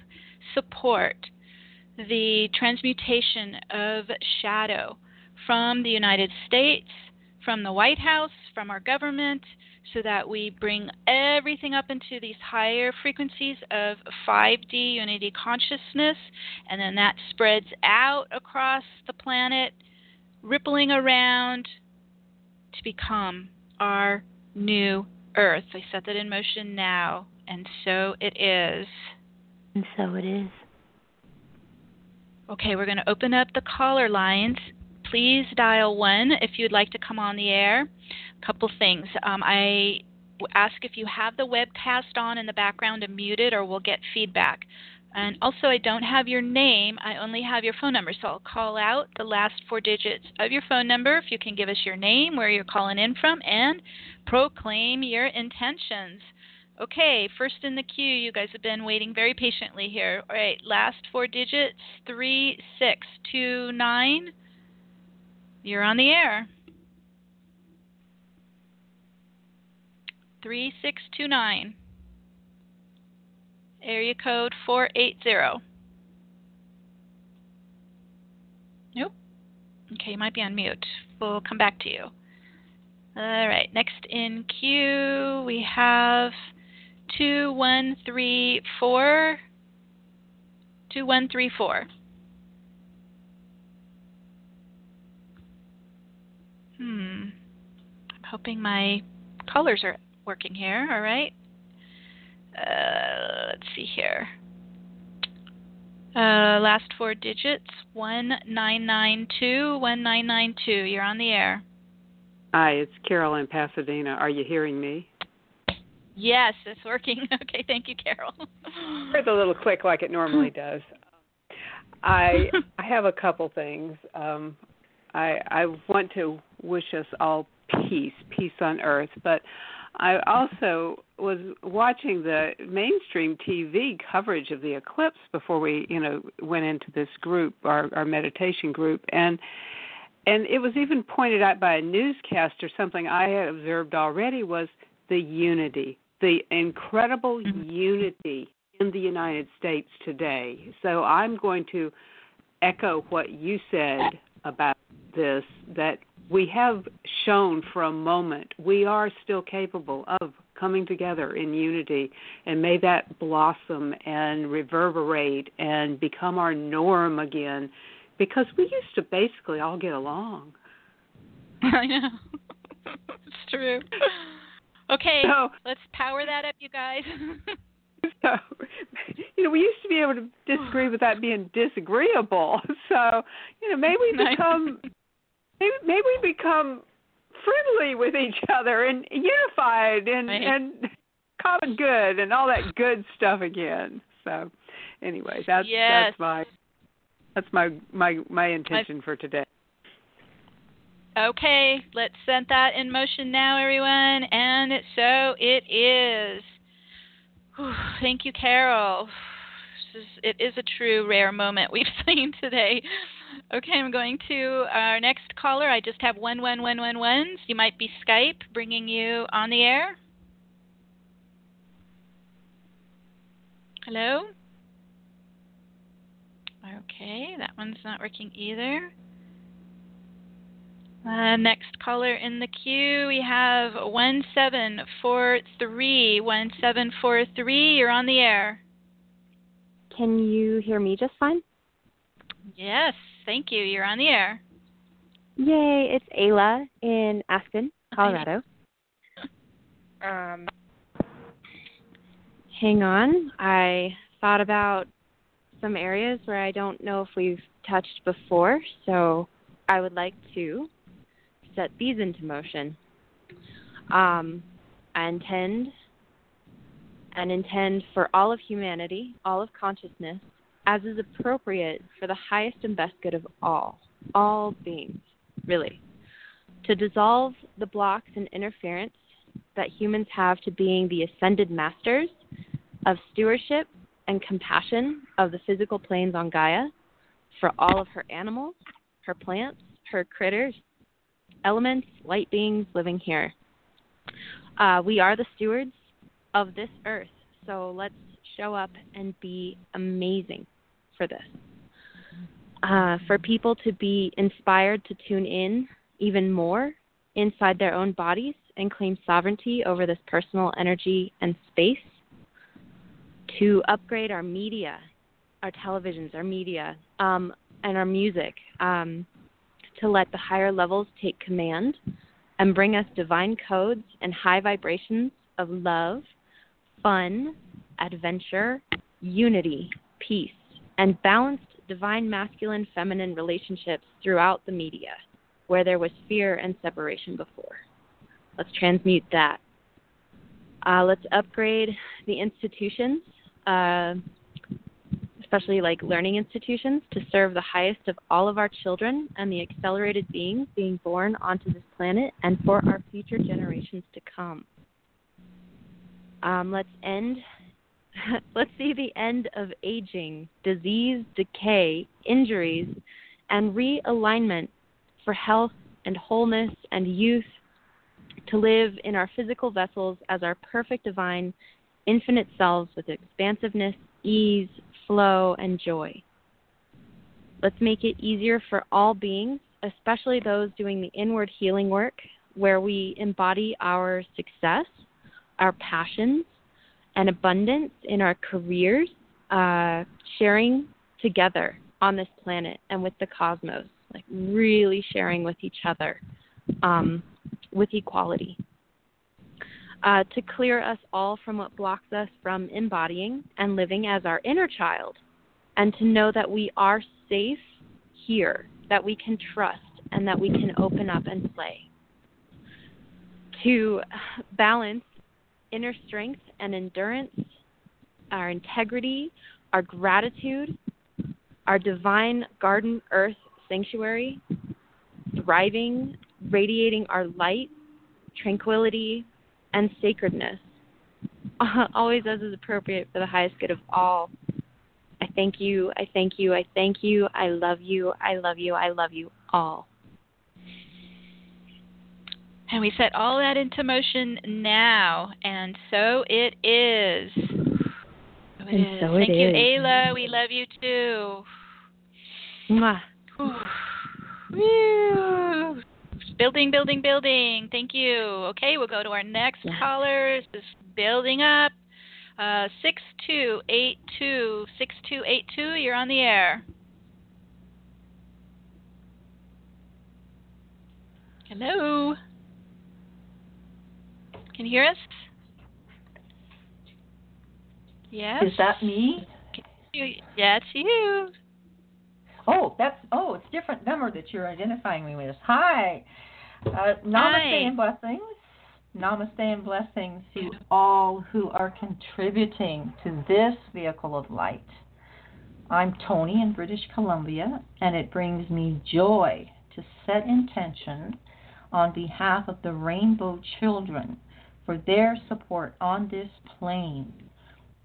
support the transmutation of shadow from the United States, from the White House, from our government, so that we bring everything up into these higher frequencies of 5D unity consciousness, and then that spreads out across the planet, rippling around to become our new Earth. I set that in motion now, and so it is. And so it is. Okay, we're going to open up the caller lines. Please dial one if you'd like to come on the air. A couple things. Um, I ask if you have the webcast on in the background and muted, or we'll get feedback. And also, I don't have your name, I only have your phone number. So I'll call out the last four digits of your phone number if you can give us your name, where you're calling in from, and proclaim your intentions. Okay, first in the queue, you guys have been waiting very patiently here. All right, last four digits 3629. You're on the air. 3629. Area code 480. Nope. Okay, you might be on mute. We'll come back to you. All right, next in queue we have 2134. 2134. Hmm. I'm hoping my colors are working here. All right. Uh, let's see here. Uh, last four digits 1992. 1992. You're on the air. Hi, it's Carol in Pasadena. Are you hearing me? Yes, it's working. <laughs> Okay, thank you, Carol. It's a little click like it normally does. I I have a couple things. Um, I I want to wish us all peace, peace on earth, but I also was watching the mainstream TV coverage of the eclipse before we, you know, went into this group, our, our meditation group, and and it was even pointed out by a newscaster. Something I had observed already was the unity, the incredible mm-hmm. unity in the United States today. So I'm going to echo what you said about this that we have shown for a moment we are still capable of coming together in unity and may that blossom and reverberate and become our norm again because we used to basically all get along. <laughs> I know. <laughs> It's true. Okay so, let's power that up you guys. <laughs> So you know we used to be able to disagree without being disagreeable. So you know maybe we become maybe, maybe we become friendly with each other and unified and right. and common good and all that good stuff again. So anyway, that's yes. that's my that's my my my intention for today. Okay, let's set that in motion now, everyone. And so it is. Whew, thank you, Carol. This is, it is a true rare moment we've <laughs> seen today. Okay, I'm going to our next caller. I just have one, one, one, one, ones. You might be Skype bringing you on the air. Hello? Okay, that one's not working either. Uh, next caller in the queue, we have 1743. 1743, you're on the air. Can you hear me just fine? Yes, thank you. You're on the air. Yay, it's Ayla in Aspen, Colorado. <laughs> um, hang on. I thought about some areas where I don't know if we've touched before, so I would like to set these into motion. Um, I intend and intend for all of humanity, all of consciousness, as is appropriate for the highest and best good of all, all beings, really. To dissolve the blocks and interference that humans have to being the ascended masters of stewardship and compassion of the physical planes on Gaia for all of her animals, her plants, her critters, elements, light beings living here. Uh, we are the stewards of this earth, so let's show up and be amazing for this. Uh, for people to be inspired to tune in even more inside their own bodies and claim sovereignty over this personal energy and space. To upgrade our media, our televisions, our media, um, and our music. Um, to let the higher levels take command and bring us divine codes and high vibrations of love, fun, adventure, unity, peace, and balanced divine masculine feminine relationships throughout the media where there was fear and separation before. Let's transmute that. Uh, let's upgrade the institutions, uh, especially like learning institutions, to serve the highest of all of our children and the accelerated beings being born onto this planet and for our future generations to come. Um, let's end. <laughs> let's see the end of aging, disease, decay, injuries, and realignment for health and wholeness and youth to live in our physical vessels as our perfect divine, infinite selves with expansiveness, ease, flow, and joy. Let's make it easier for all beings, especially those doing the inward healing work, where we embody our success, our passions, and abundance in our careers, uh, sharing together on this planet and with the cosmos, like really sharing with each other um, with equality. Uh, to clear us all from what blocks us from embodying and living as our inner child, and to know that we are safe here, that we can trust, and that we can open up and play. To balance inner strength and endurance, our integrity, our gratitude, our divine garden earth sanctuary, thriving, radiating our light, tranquility, and sacredness, <laughs> always as is appropriate for the highest good of all. I thank you, I thank you, I thank you, I love you, I love you, I love you all. And we set all that into motion now, and so it is. So it And is. so it Thank you, is. Ayla. We love you too. Mwah. Woo. Building, building, building. Thank you. Okay, we'll go to our next Yes. caller. This is building up. Uh, 6282. 6282, you're on the air. Hello. Can you hear us? Yes. Is that me? You- Yeah, it's you. Oh, that's oh, it's different number that you're identifying me with. Hi. Uh, namaste Hi. and blessings. Namaste and blessings to all who are contributing to this vehicle of light. I'm Tony in British Columbia, and it brings me joy to set intention on behalf of the Rainbow Children for their support on this plane.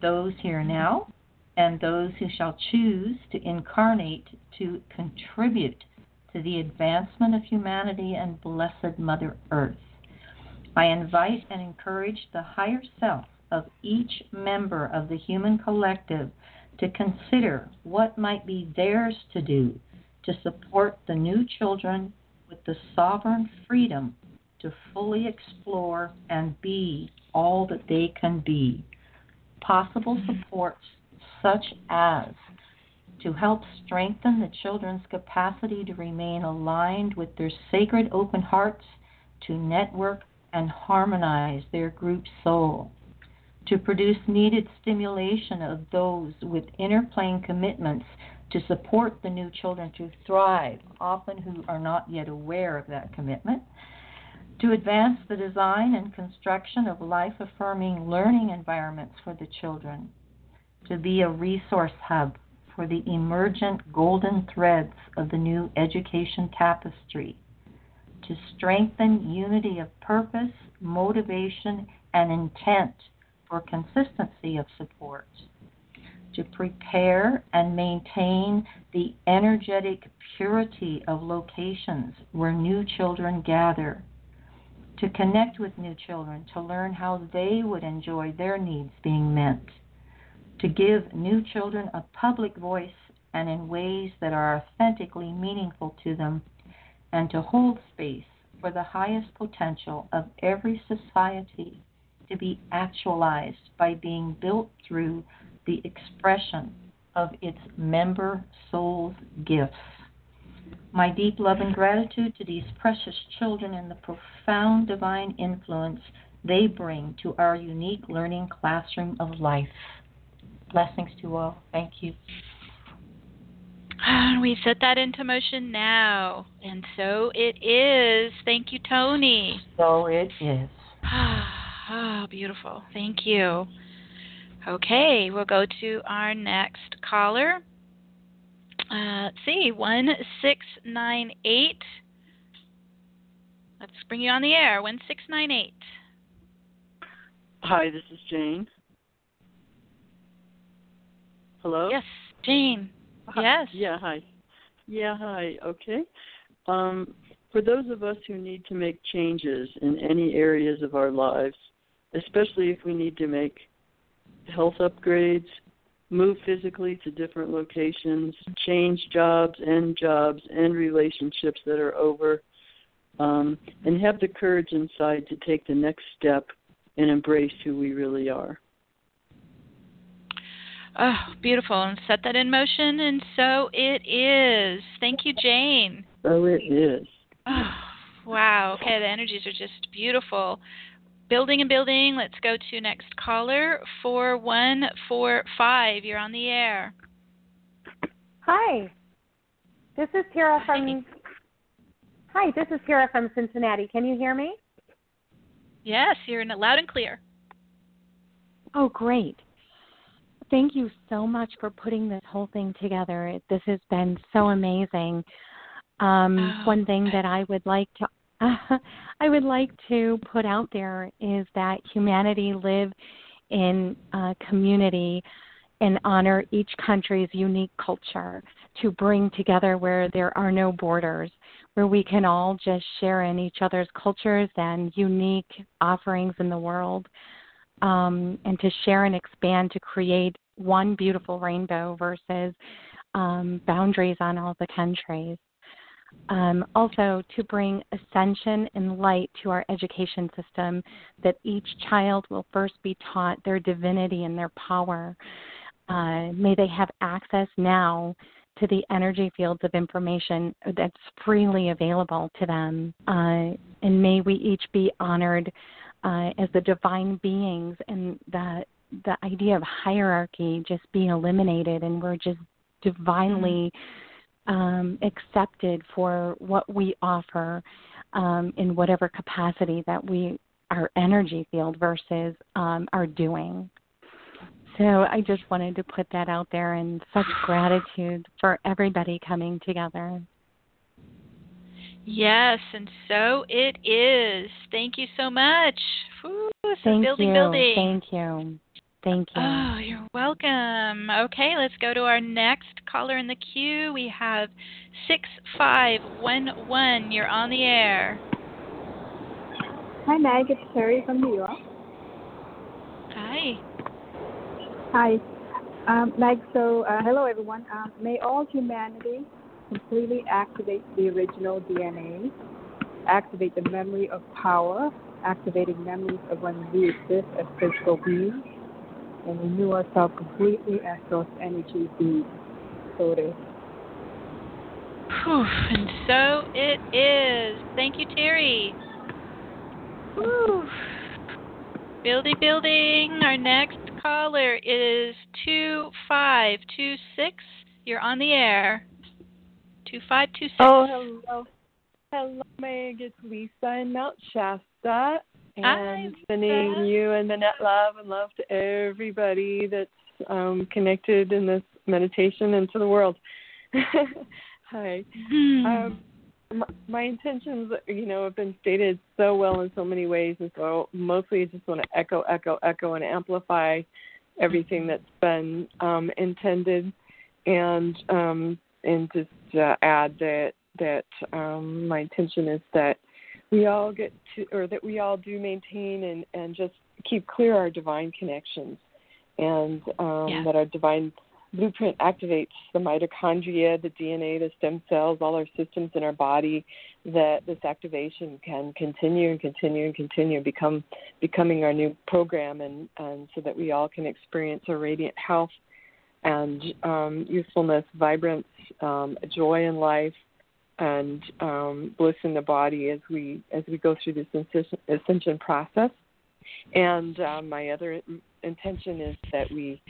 Those here mm-hmm. now and those who shall choose to incarnate to contribute to the advancement of humanity and blessed Mother Earth. I invite and encourage the higher self of each member of the human collective to consider what might be theirs to do to support the new children with the sovereign freedom to fully explore and be all that they can be. Possible mm-hmm. supports such as to help strengthen the children's capacity to remain aligned with their sacred open hearts, to network and harmonize their group soul, to produce needed stimulation of those with inner plane commitments to support the new children to thrive, often who are not yet aware of that commitment, to advance the design and construction of life affirming learning environments for the children, to be a resource hub for the emergent golden threads of the new education tapestry, to strengthen unity of purpose, motivation, and intent for consistency of support, to prepare and maintain the energetic purity of locations where new children gather, to connect with new children, to learn how they would enjoy their needs being met, to give new children a public voice and in ways that are authentically meaningful to them, and to hold space for the highest potential of every society to be actualized by being built through the expression of its member souls' gifts. My deep love and gratitude to these precious children and the profound divine influence they bring to our unique learning classroom of life. Blessings to all. Thank you. And we set that into motion now. And so it is. Thank you, Tony. So it is. Ah, <sighs> beautiful. Thank you. Okay, we'll go to our next caller. Uh, let's see, 1698. Let's bring you on the air. 1698. Hi, this is Jane. Hello? Yes, Jane. Hi. Yes. Yeah, hi. Yeah, hi. Okay. Um, for those of us who need to make changes in any areas of our lives, especially if we need to make health upgrades, move physically to different locations, change jobs, end jobs, end relationships that are over, um, and have the courage inside to take the next step and embrace who we really are. Oh, beautiful. And set that in motion, and so it is. Thank you, Jane. So it is. Oh, wow. Okay, the energies are just beautiful. Building and building. Let's go to next caller. 4145. You're on the air. Hi. This is Tara from Hi, this is Tara from Cincinnati. Can you hear me? Yes, you're in loud and clear. Oh, great. Thank you so much for putting this whole thing together. This has been so amazing. Um, Oh, one thing that I would like to <laughs> I would like to put out there is that humanity live in a community and honor each country's unique culture to bring together where there are no borders, where we can all just share in each other's cultures and unique offerings in the world, um, and to share and expand to create one beautiful rainbow versus um, boundaries on all the countries. Um, also, to bring ascension and light to our education system, that each child will first be taught their divinity and their power. Uh, may they have access now to the energy fields of information that's freely available to them. Uh, and may we each be honored uh, as the divine beings and the the idea of hierarchy just be eliminated and we're just divinely um, accepted for what we offer um, in whatever capacity that we our energy field versus um, our doing. So I just wanted to put that out there and such gratitude for everybody coming together. Yes, and so it is. Thank you so much. So Thank building, you. building. Thank you. Thank you. Oh, you're welcome. Okay, let's go to our next caller in the queue. We have 6511. You're on the air. Hi, Meg. It's Terry from New York. Hi. Hi. Um, Meg, so uh, hello, everyone. Um, may all humanity completely activate the original DNA, activate the memory of power, activating memories of when we exist as physical beings, and renew ourselves completely as source energy beings. So it is. Whew, and so it is. Thank you, Terry. Whew. Building, building. Our next caller is 2526. You're on the air. 2526. Oh, hello. Hello, Meg. It's Lisa in Mount Shasta. And Hi, sending you and Manette love and love to everybody that's um, connected in this meditation and to the world. <laughs> Hi. Hmm. Um, my, my intentions, you know, have been stated so well in so many ways, and so mostly I just want to echo, echo, echo, and amplify everything that's been um, intended, and um, and just uh, add that that um, my intention is that we all get to, or that we all do maintain and and just keep clear our divine connections, and um, Yeah. that our divine blueprint activates the mitochondria, the DNA, the stem cells, all our systems in our body. That this activation can continue and continue and continue, become becoming our new program, and and so that we all can experience a radiant health and um, usefulness, vibrance, um, joy in life, and um, bliss in the body as we as we go through this ascension, process. And um, my other intention is that we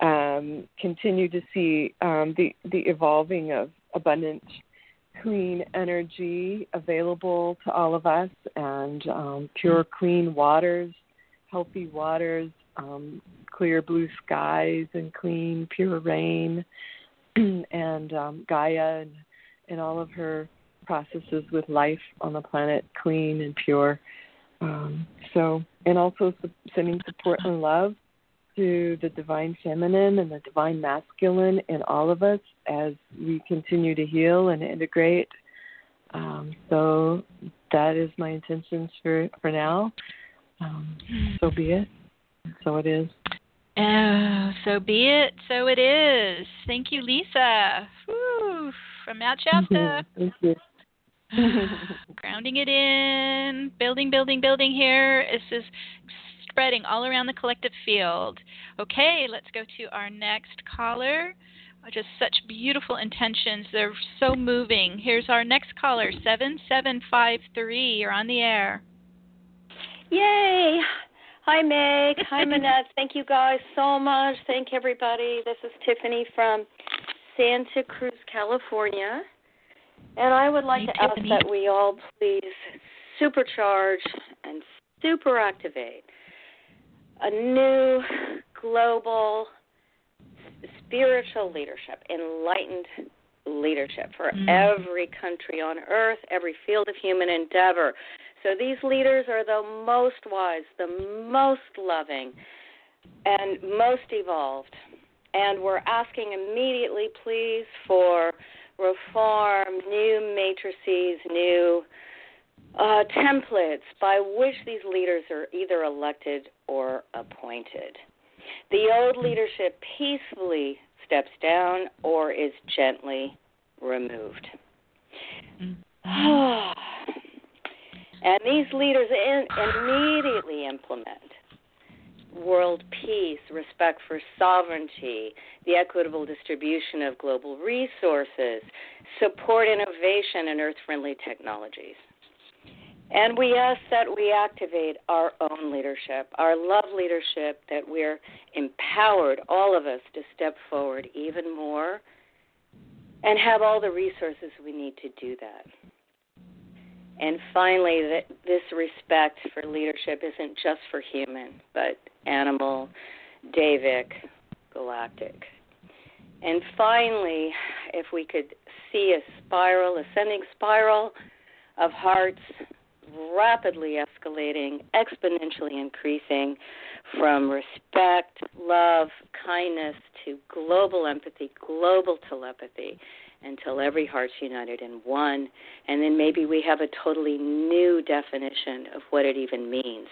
um, continue to see um, the the evolving of abundant, clean energy available to all of us, and um, pure, clean waters, healthy waters, um, clear blue skies, and clean, pure rain, <clears throat> and um, Gaia and, and all of her processes with life on the planet clean and pure. Um, so, and also su- sending support and love to the divine feminine and the divine masculine in all of us as we continue to heal and integrate. Um, so that is my intentions for for now. Um, so be it. So it is. Oh, so be it. So it is. Thank you, Lisa. Woo, from Mount Shasta. <laughs> Thank you. <laughs> Grounding it in, building, building, building here. This is spreading all around the collective field. Okay, let's go to our next caller. Uh, Just such beautiful intentions. They're so moving. Here's our next caller, 7753. You're on the air. Yay! Hi, Meg. Hi, <laughs> Manette. Thank you guys so much. Thank everybody. This is Tiffany from Santa Cruz, California. And I would like to ask that we all please supercharge and super activate a new global spiritual leadership, enlightened leadership for Mm. every country on earth, every field of human endeavor. So these leaders are the most wise, the most loving, and most evolved. And we're asking immediately, please, for reform, new matrices, new uh, templates by which these leaders are either elected or appointed. The old leadership peacefully steps down or is gently removed. <sighs> and these leaders in, immediately implement world peace, respect for sovereignty, the equitable distribution of global resources, support innovation and earth friendly technologies. And we ask that we activate our own leadership, our love leadership, that we're empowered, all of us, to step forward even more and have all the resources we need to do that. And finally, this respect for leadership isn't just for human, but animal, Devic, galactic. And finally, if we could see a spiral, ascending spiral of hearts rapidly escalating, exponentially increasing from respect, love, kindness to global empathy, global telepathy, until every heart's united in one. And then maybe we have a totally new definition of what it even means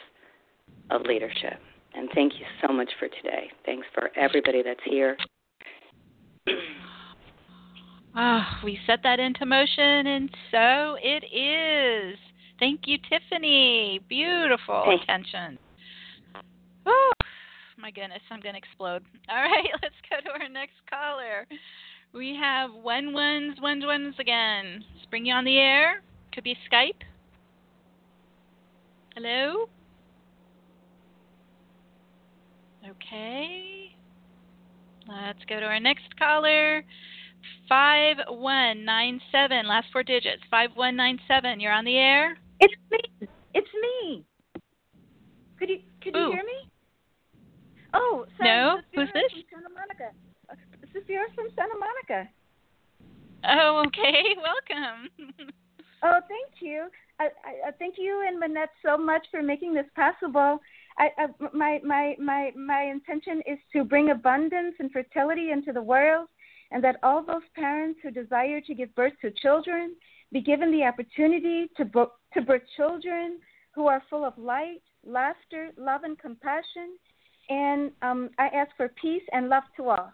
of leadership. And thank you so much for today. Thanks for everybody that's here. <sighs> Ah, we set that into motion, and so it is. Thank you, Tiffany. Beautiful Thanks. intention. Oh, my goodness, I'm going to explode. <laughs> All right, <laughs> let's go to our next caller. We have one ones, one ones again. Let's bring you on the air. Could be Skype. Hello? Okay. Let's go to our next caller. 5197, last four digits. 5197, you're on the air? It's me. It's me. Could you could you hear me? Oh, sorry. No? Sophia Who's this? From Santa Monica. Sophia from Santa Monica. Oh, okay. <laughs> Welcome. Oh, thank you. I, I, I thank you and Manette so much for making this possible. I, I, my my my my intention is to bring abundance and fertility into the world, and that all those parents who desire to give birth to children be given the opportunity to bo- to birth children who are full of light, laughter, love, and compassion. And um, I ask for peace and love to all.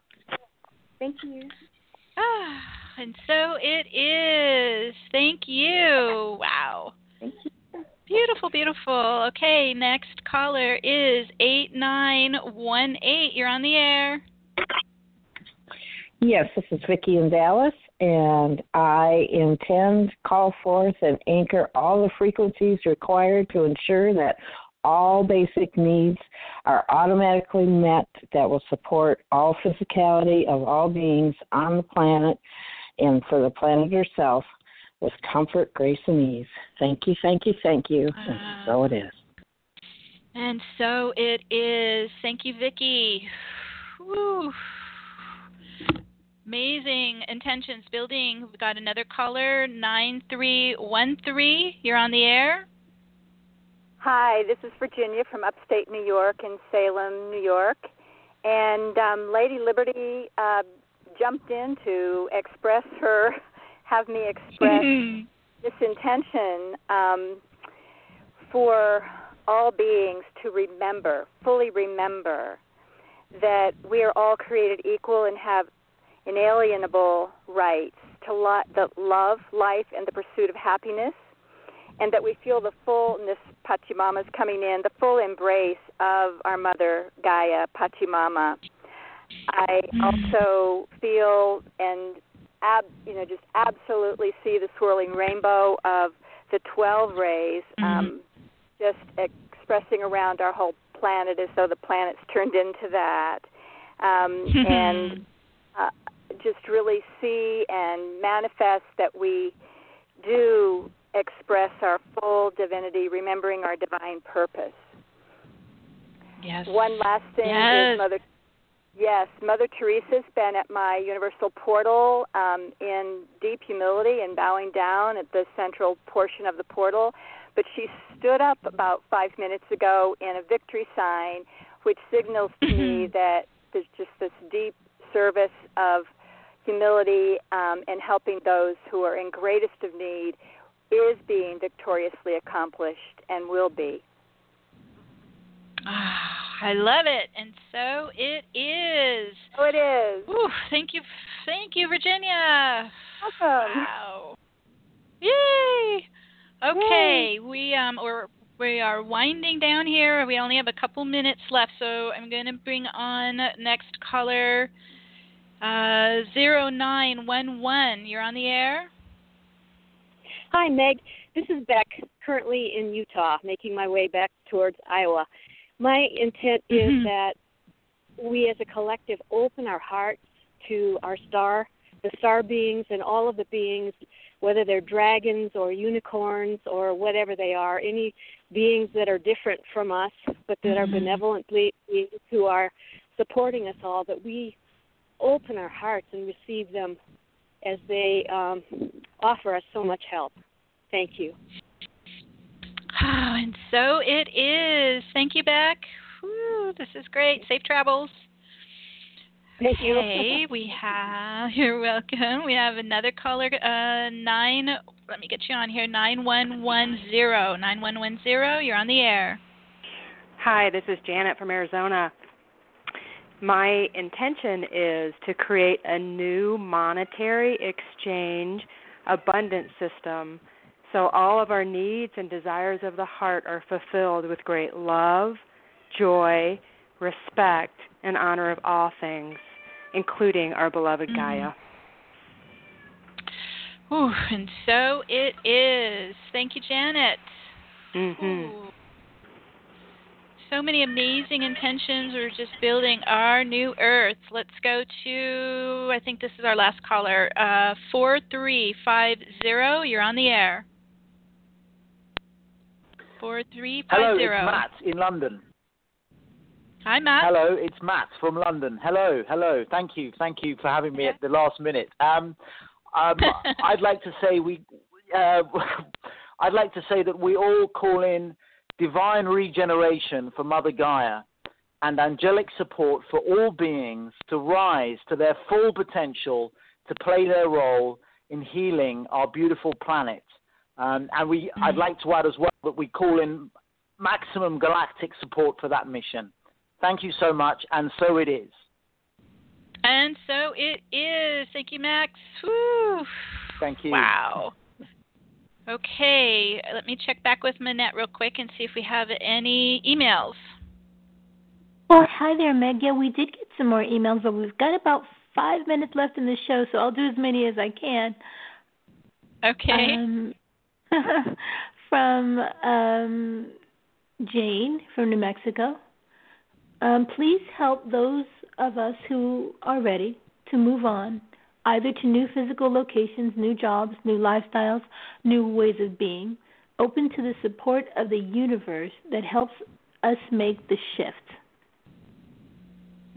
Thank you. Ah, and so it is. Thank you. Wow. Thank you. Beautiful, beautiful. Okay, next caller is 8918. You're on the air. Yes, this is Vicki in Dallas, and I intend call forth and anchor all the frequencies required to ensure that all basic needs are automatically met that will support all physicality of all beings on the planet and for the planet herself with comfort, grace, and ease. Thank you, thank you, thank you. and so it is. And so it is. Thank you, Vicki. Woo. Amazing intentions building. We've got another caller, 9313. You're on the air. Hi, this is Virginia from upstate New York in Salem, New York. And um, Lady Liberty uh, jumped in to express her, have me express this intention um, for all beings to remember, fully remember, that we are all created equal and have inalienable rights to lo- the love, life, and the pursuit of happiness, and that we feel the fullness, Pachamama's coming in, the full embrace of our mother, Gaia, Pachamama. I also feel and ab, you know just absolutely see the swirling rainbow of the 12 rays um, just expressing around our whole planet as though the planet's turned into that. Um, <laughs> and uh, just really see and manifest that we do express our full divinity, remembering our divine purpose. Yes. One last thing Yes. is Mother. Yes, Mother Teresa's been at my universal portal um, in deep humility and bowing down at the central portion of the portal. But she stood up about five minutes ago in a victory sign, which signals to me that there's just this deep service of humility um, and helping those who are in greatest of need is being victoriously accomplished and will be. Ah, <sighs> I love it, and so it is. So it is. Ooh, thank you, thank you, Virginia. Awesome. Wow. Yay! Okay, we um we're we are winding down here. We only have a couple minutes left, so I'm going to bring on next caller, uh, zero nine one one. You're on the air. Hi, Meg. This is Beck, currently in Utah, making my way back towards Iowa. My intent is Mhm. that we as a collective open our hearts to our star, the star beings, and all of the beings, whether they're dragons or unicorns or whatever they are, any beings that are different from us but that are Mhm. benevolent beings who are supporting us all, that we open our hearts and receive them as they um, offer us so much help. Thank you. Oh, and so it is. Thank you, Beck. Whew, this is great. Safe travels. Thank you. Okay, we have. <laughs> You're welcome. We have another caller. Uh, nine. Let me get you on here. Nine one one zero. Nine one one zero. You're on the air. Hi, this is Janet from Arizona. My intention is to create a new monetary exchange abundance system so all of our needs and desires of the heart are fulfilled with great love, joy, respect, and honor of all things, including our beloved Gaia. Ooh, and so it is. Thank you, Janet. Mm-hmm. So many amazing intentions. We're just building our new Earth. Let's go to, I think this is our last caller, uh, 4350. You're on the air. 4350. Hello, it's Matt in London. Hi, Matt. Hello, it's Matt from London. Hello, hello. Thank you, thank you for having me at the last minute. Um, um, <laughs> I'd like to say we uh, <laughs> I'd like to say that we all call in divine regeneration for Mother Gaia and angelic support for all beings to rise to their full potential to play their role in healing our beautiful planet. Um, and we, mm-hmm. I'd like to add as well that we call in maximum galactic support for that mission. Thank you so much, and so it is. And so it is. Thank you, Max. Whew. Thank you. Wow. Okay, let me check back with Manette real quick and see if we have any emails. Well, hi there, Meg. Yeah, we did get some more emails, but we've got about five minutes left in the show, so I'll do as many as I can. Okay. Um, <laughs> from um, Jane from New Mexico. Um, please help those of us who are ready to move on, either to new physical locations, new jobs, new lifestyles, new ways of being, open to the support of the universe that helps us make the shift.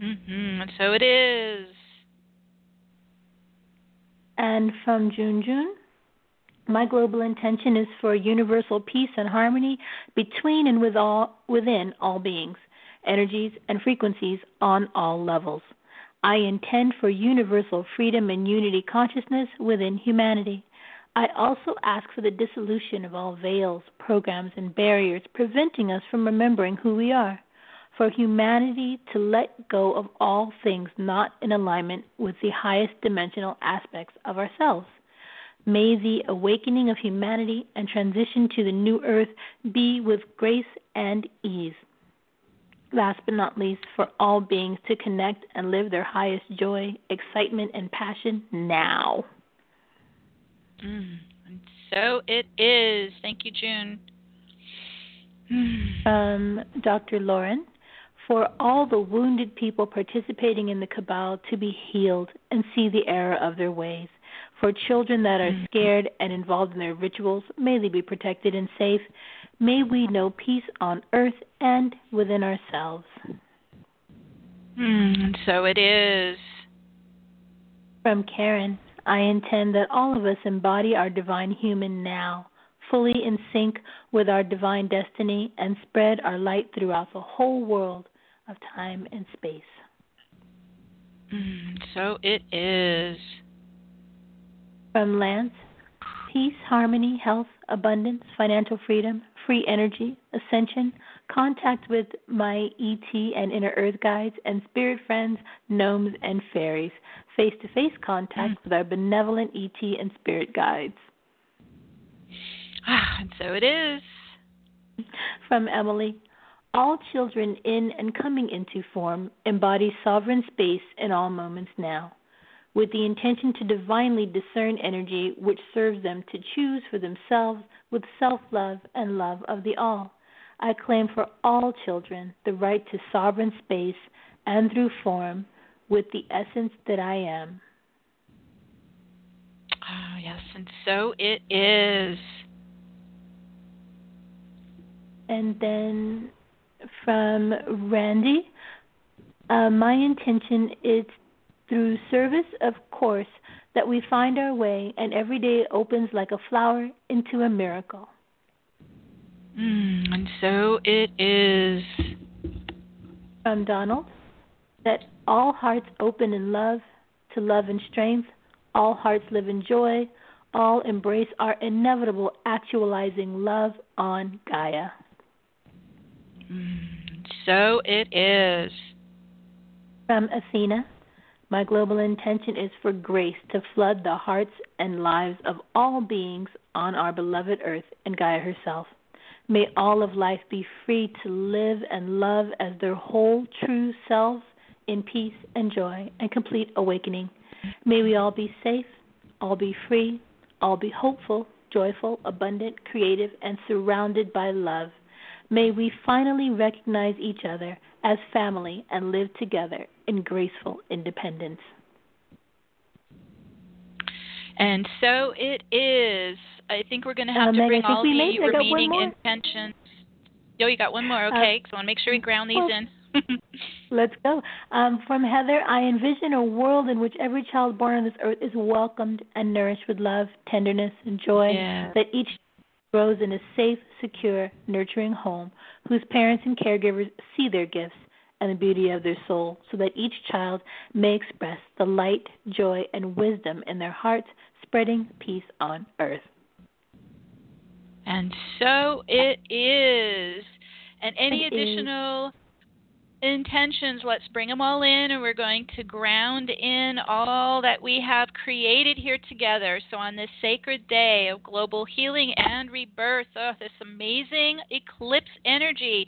Mm-hmm. So it is. And from June June, my global intention is for universal peace and harmony between and with all, within all beings energies, and frequencies on all levels. I intend for universal freedom and unity consciousness within humanity. I also ask for the dissolution of all veils, programs, and barriers preventing us from remembering who we are. For humanity to let go of all things not in alignment with the highest dimensional aspects of ourselves. May the awakening of humanity and transition to the new earth be with grace and ease last but not least, for all beings to connect and live their highest joy, excitement, and passion now. Mm, so it is. Thank you, June. Um, Dr. Lauren, for all the wounded people participating in the cabal to be healed and see the error of their ways. For children that are mm. scared and involved in their rituals, may they be protected and safe. May we know peace on earth and within ourselves. Mm, so it is. From Karen, I intend that all of us embody our divine human now, fully in sync with our divine destiny, and spread our light throughout the whole world of time and space. Mm, so it is. From Lance, peace, harmony, health, abundance, financial freedom, free energy, ascension, contact with my ET and inner earth guides, and spirit friends, gnomes, and fairies, face to face contact with our benevolent ET and spirit guides. <sighs> Ah, and so it is. From Emily. All children in and coming into form embody sovereign space in all moments now with the intention to divinely discern energy which serves them to choose for themselves with self love and love of the all. I claim for all children the right to sovereign space and through form with the essence that I am. Oh, yes, and so it is. And then from Randy, uh, my intention is through service, of course, that we find our way, and every day opens like a flower into a miracle. Mm, and so it is. From Donald, that all hearts open in love to love and strength, all hearts live in joy, all embrace our inevitable actualizing love on Gaia. Mm, so it is. From Athena, my global intention is for grace to flood the hearts and lives of all beings on our beloved earth and Gaia herself. May all of life be free to live and love as their whole true selves in peace and joy and complete awakening. May we all be safe, all be free, all be hopeful, joyful, abundant, creative, and surrounded by love. May we finally recognize each other as family and live together in graceful independence. And so it is. I think we're going to have to bring all the remaining intentions. Yo, you got one more. Okay, uh, so I want to make sure we ground these well, in. <laughs> Let's go. Um, from Heather, I envision a world in which every child born on this earth is welcomed and nourished with love, tenderness, and joy. Yeah. That each grows in a safe, secure, nurturing home whose parents and caregivers see their gifts and the beauty of their soul, so that each child may express the light, joy, and wisdom in their hearts, spreading peace on earth. And so it is. And any It is. additional intentions, let's bring them all in, and we're going to ground in all that we have created here together. So, on this sacred day of global healing and rebirth, oh, this amazing eclipse energy,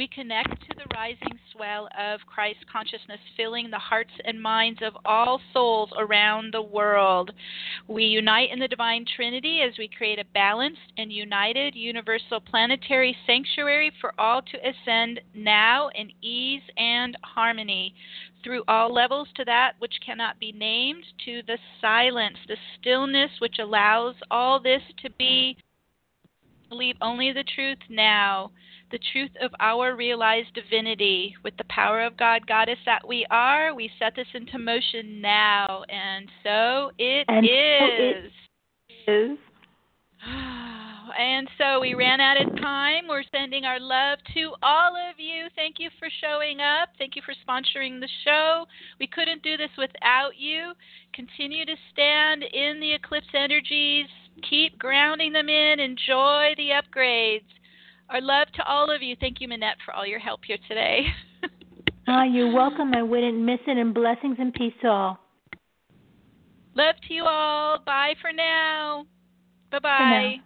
we connect to the rising swell of Christ consciousness, filling the hearts and minds of all souls around the world. We unite in the Divine Trinity as we create a balanced and united universal planetary sanctuary for all to ascend now in ease and harmony through all levels to that which cannot be named, to the silence, the stillness which allows all this to be. Believe only the truth now, the truth of our realized divinity. With the power of God, Goddess that we are, we set this into motion now. And so it And so it is. <sighs> And so we ran out of time. We're sending our love to all of you. Thank you for showing up. Thank you for sponsoring the show. We couldn't do this without you. Continue to stand in the eclipse energies. Keep grounding them in. Enjoy the upgrades. Our love to all of you. Thank you, Manette, for all your help here today. <laughs> Ah, you're welcome. I wouldn't miss it. And blessings and peace to all. love to you all. Bye for now. Bye bye.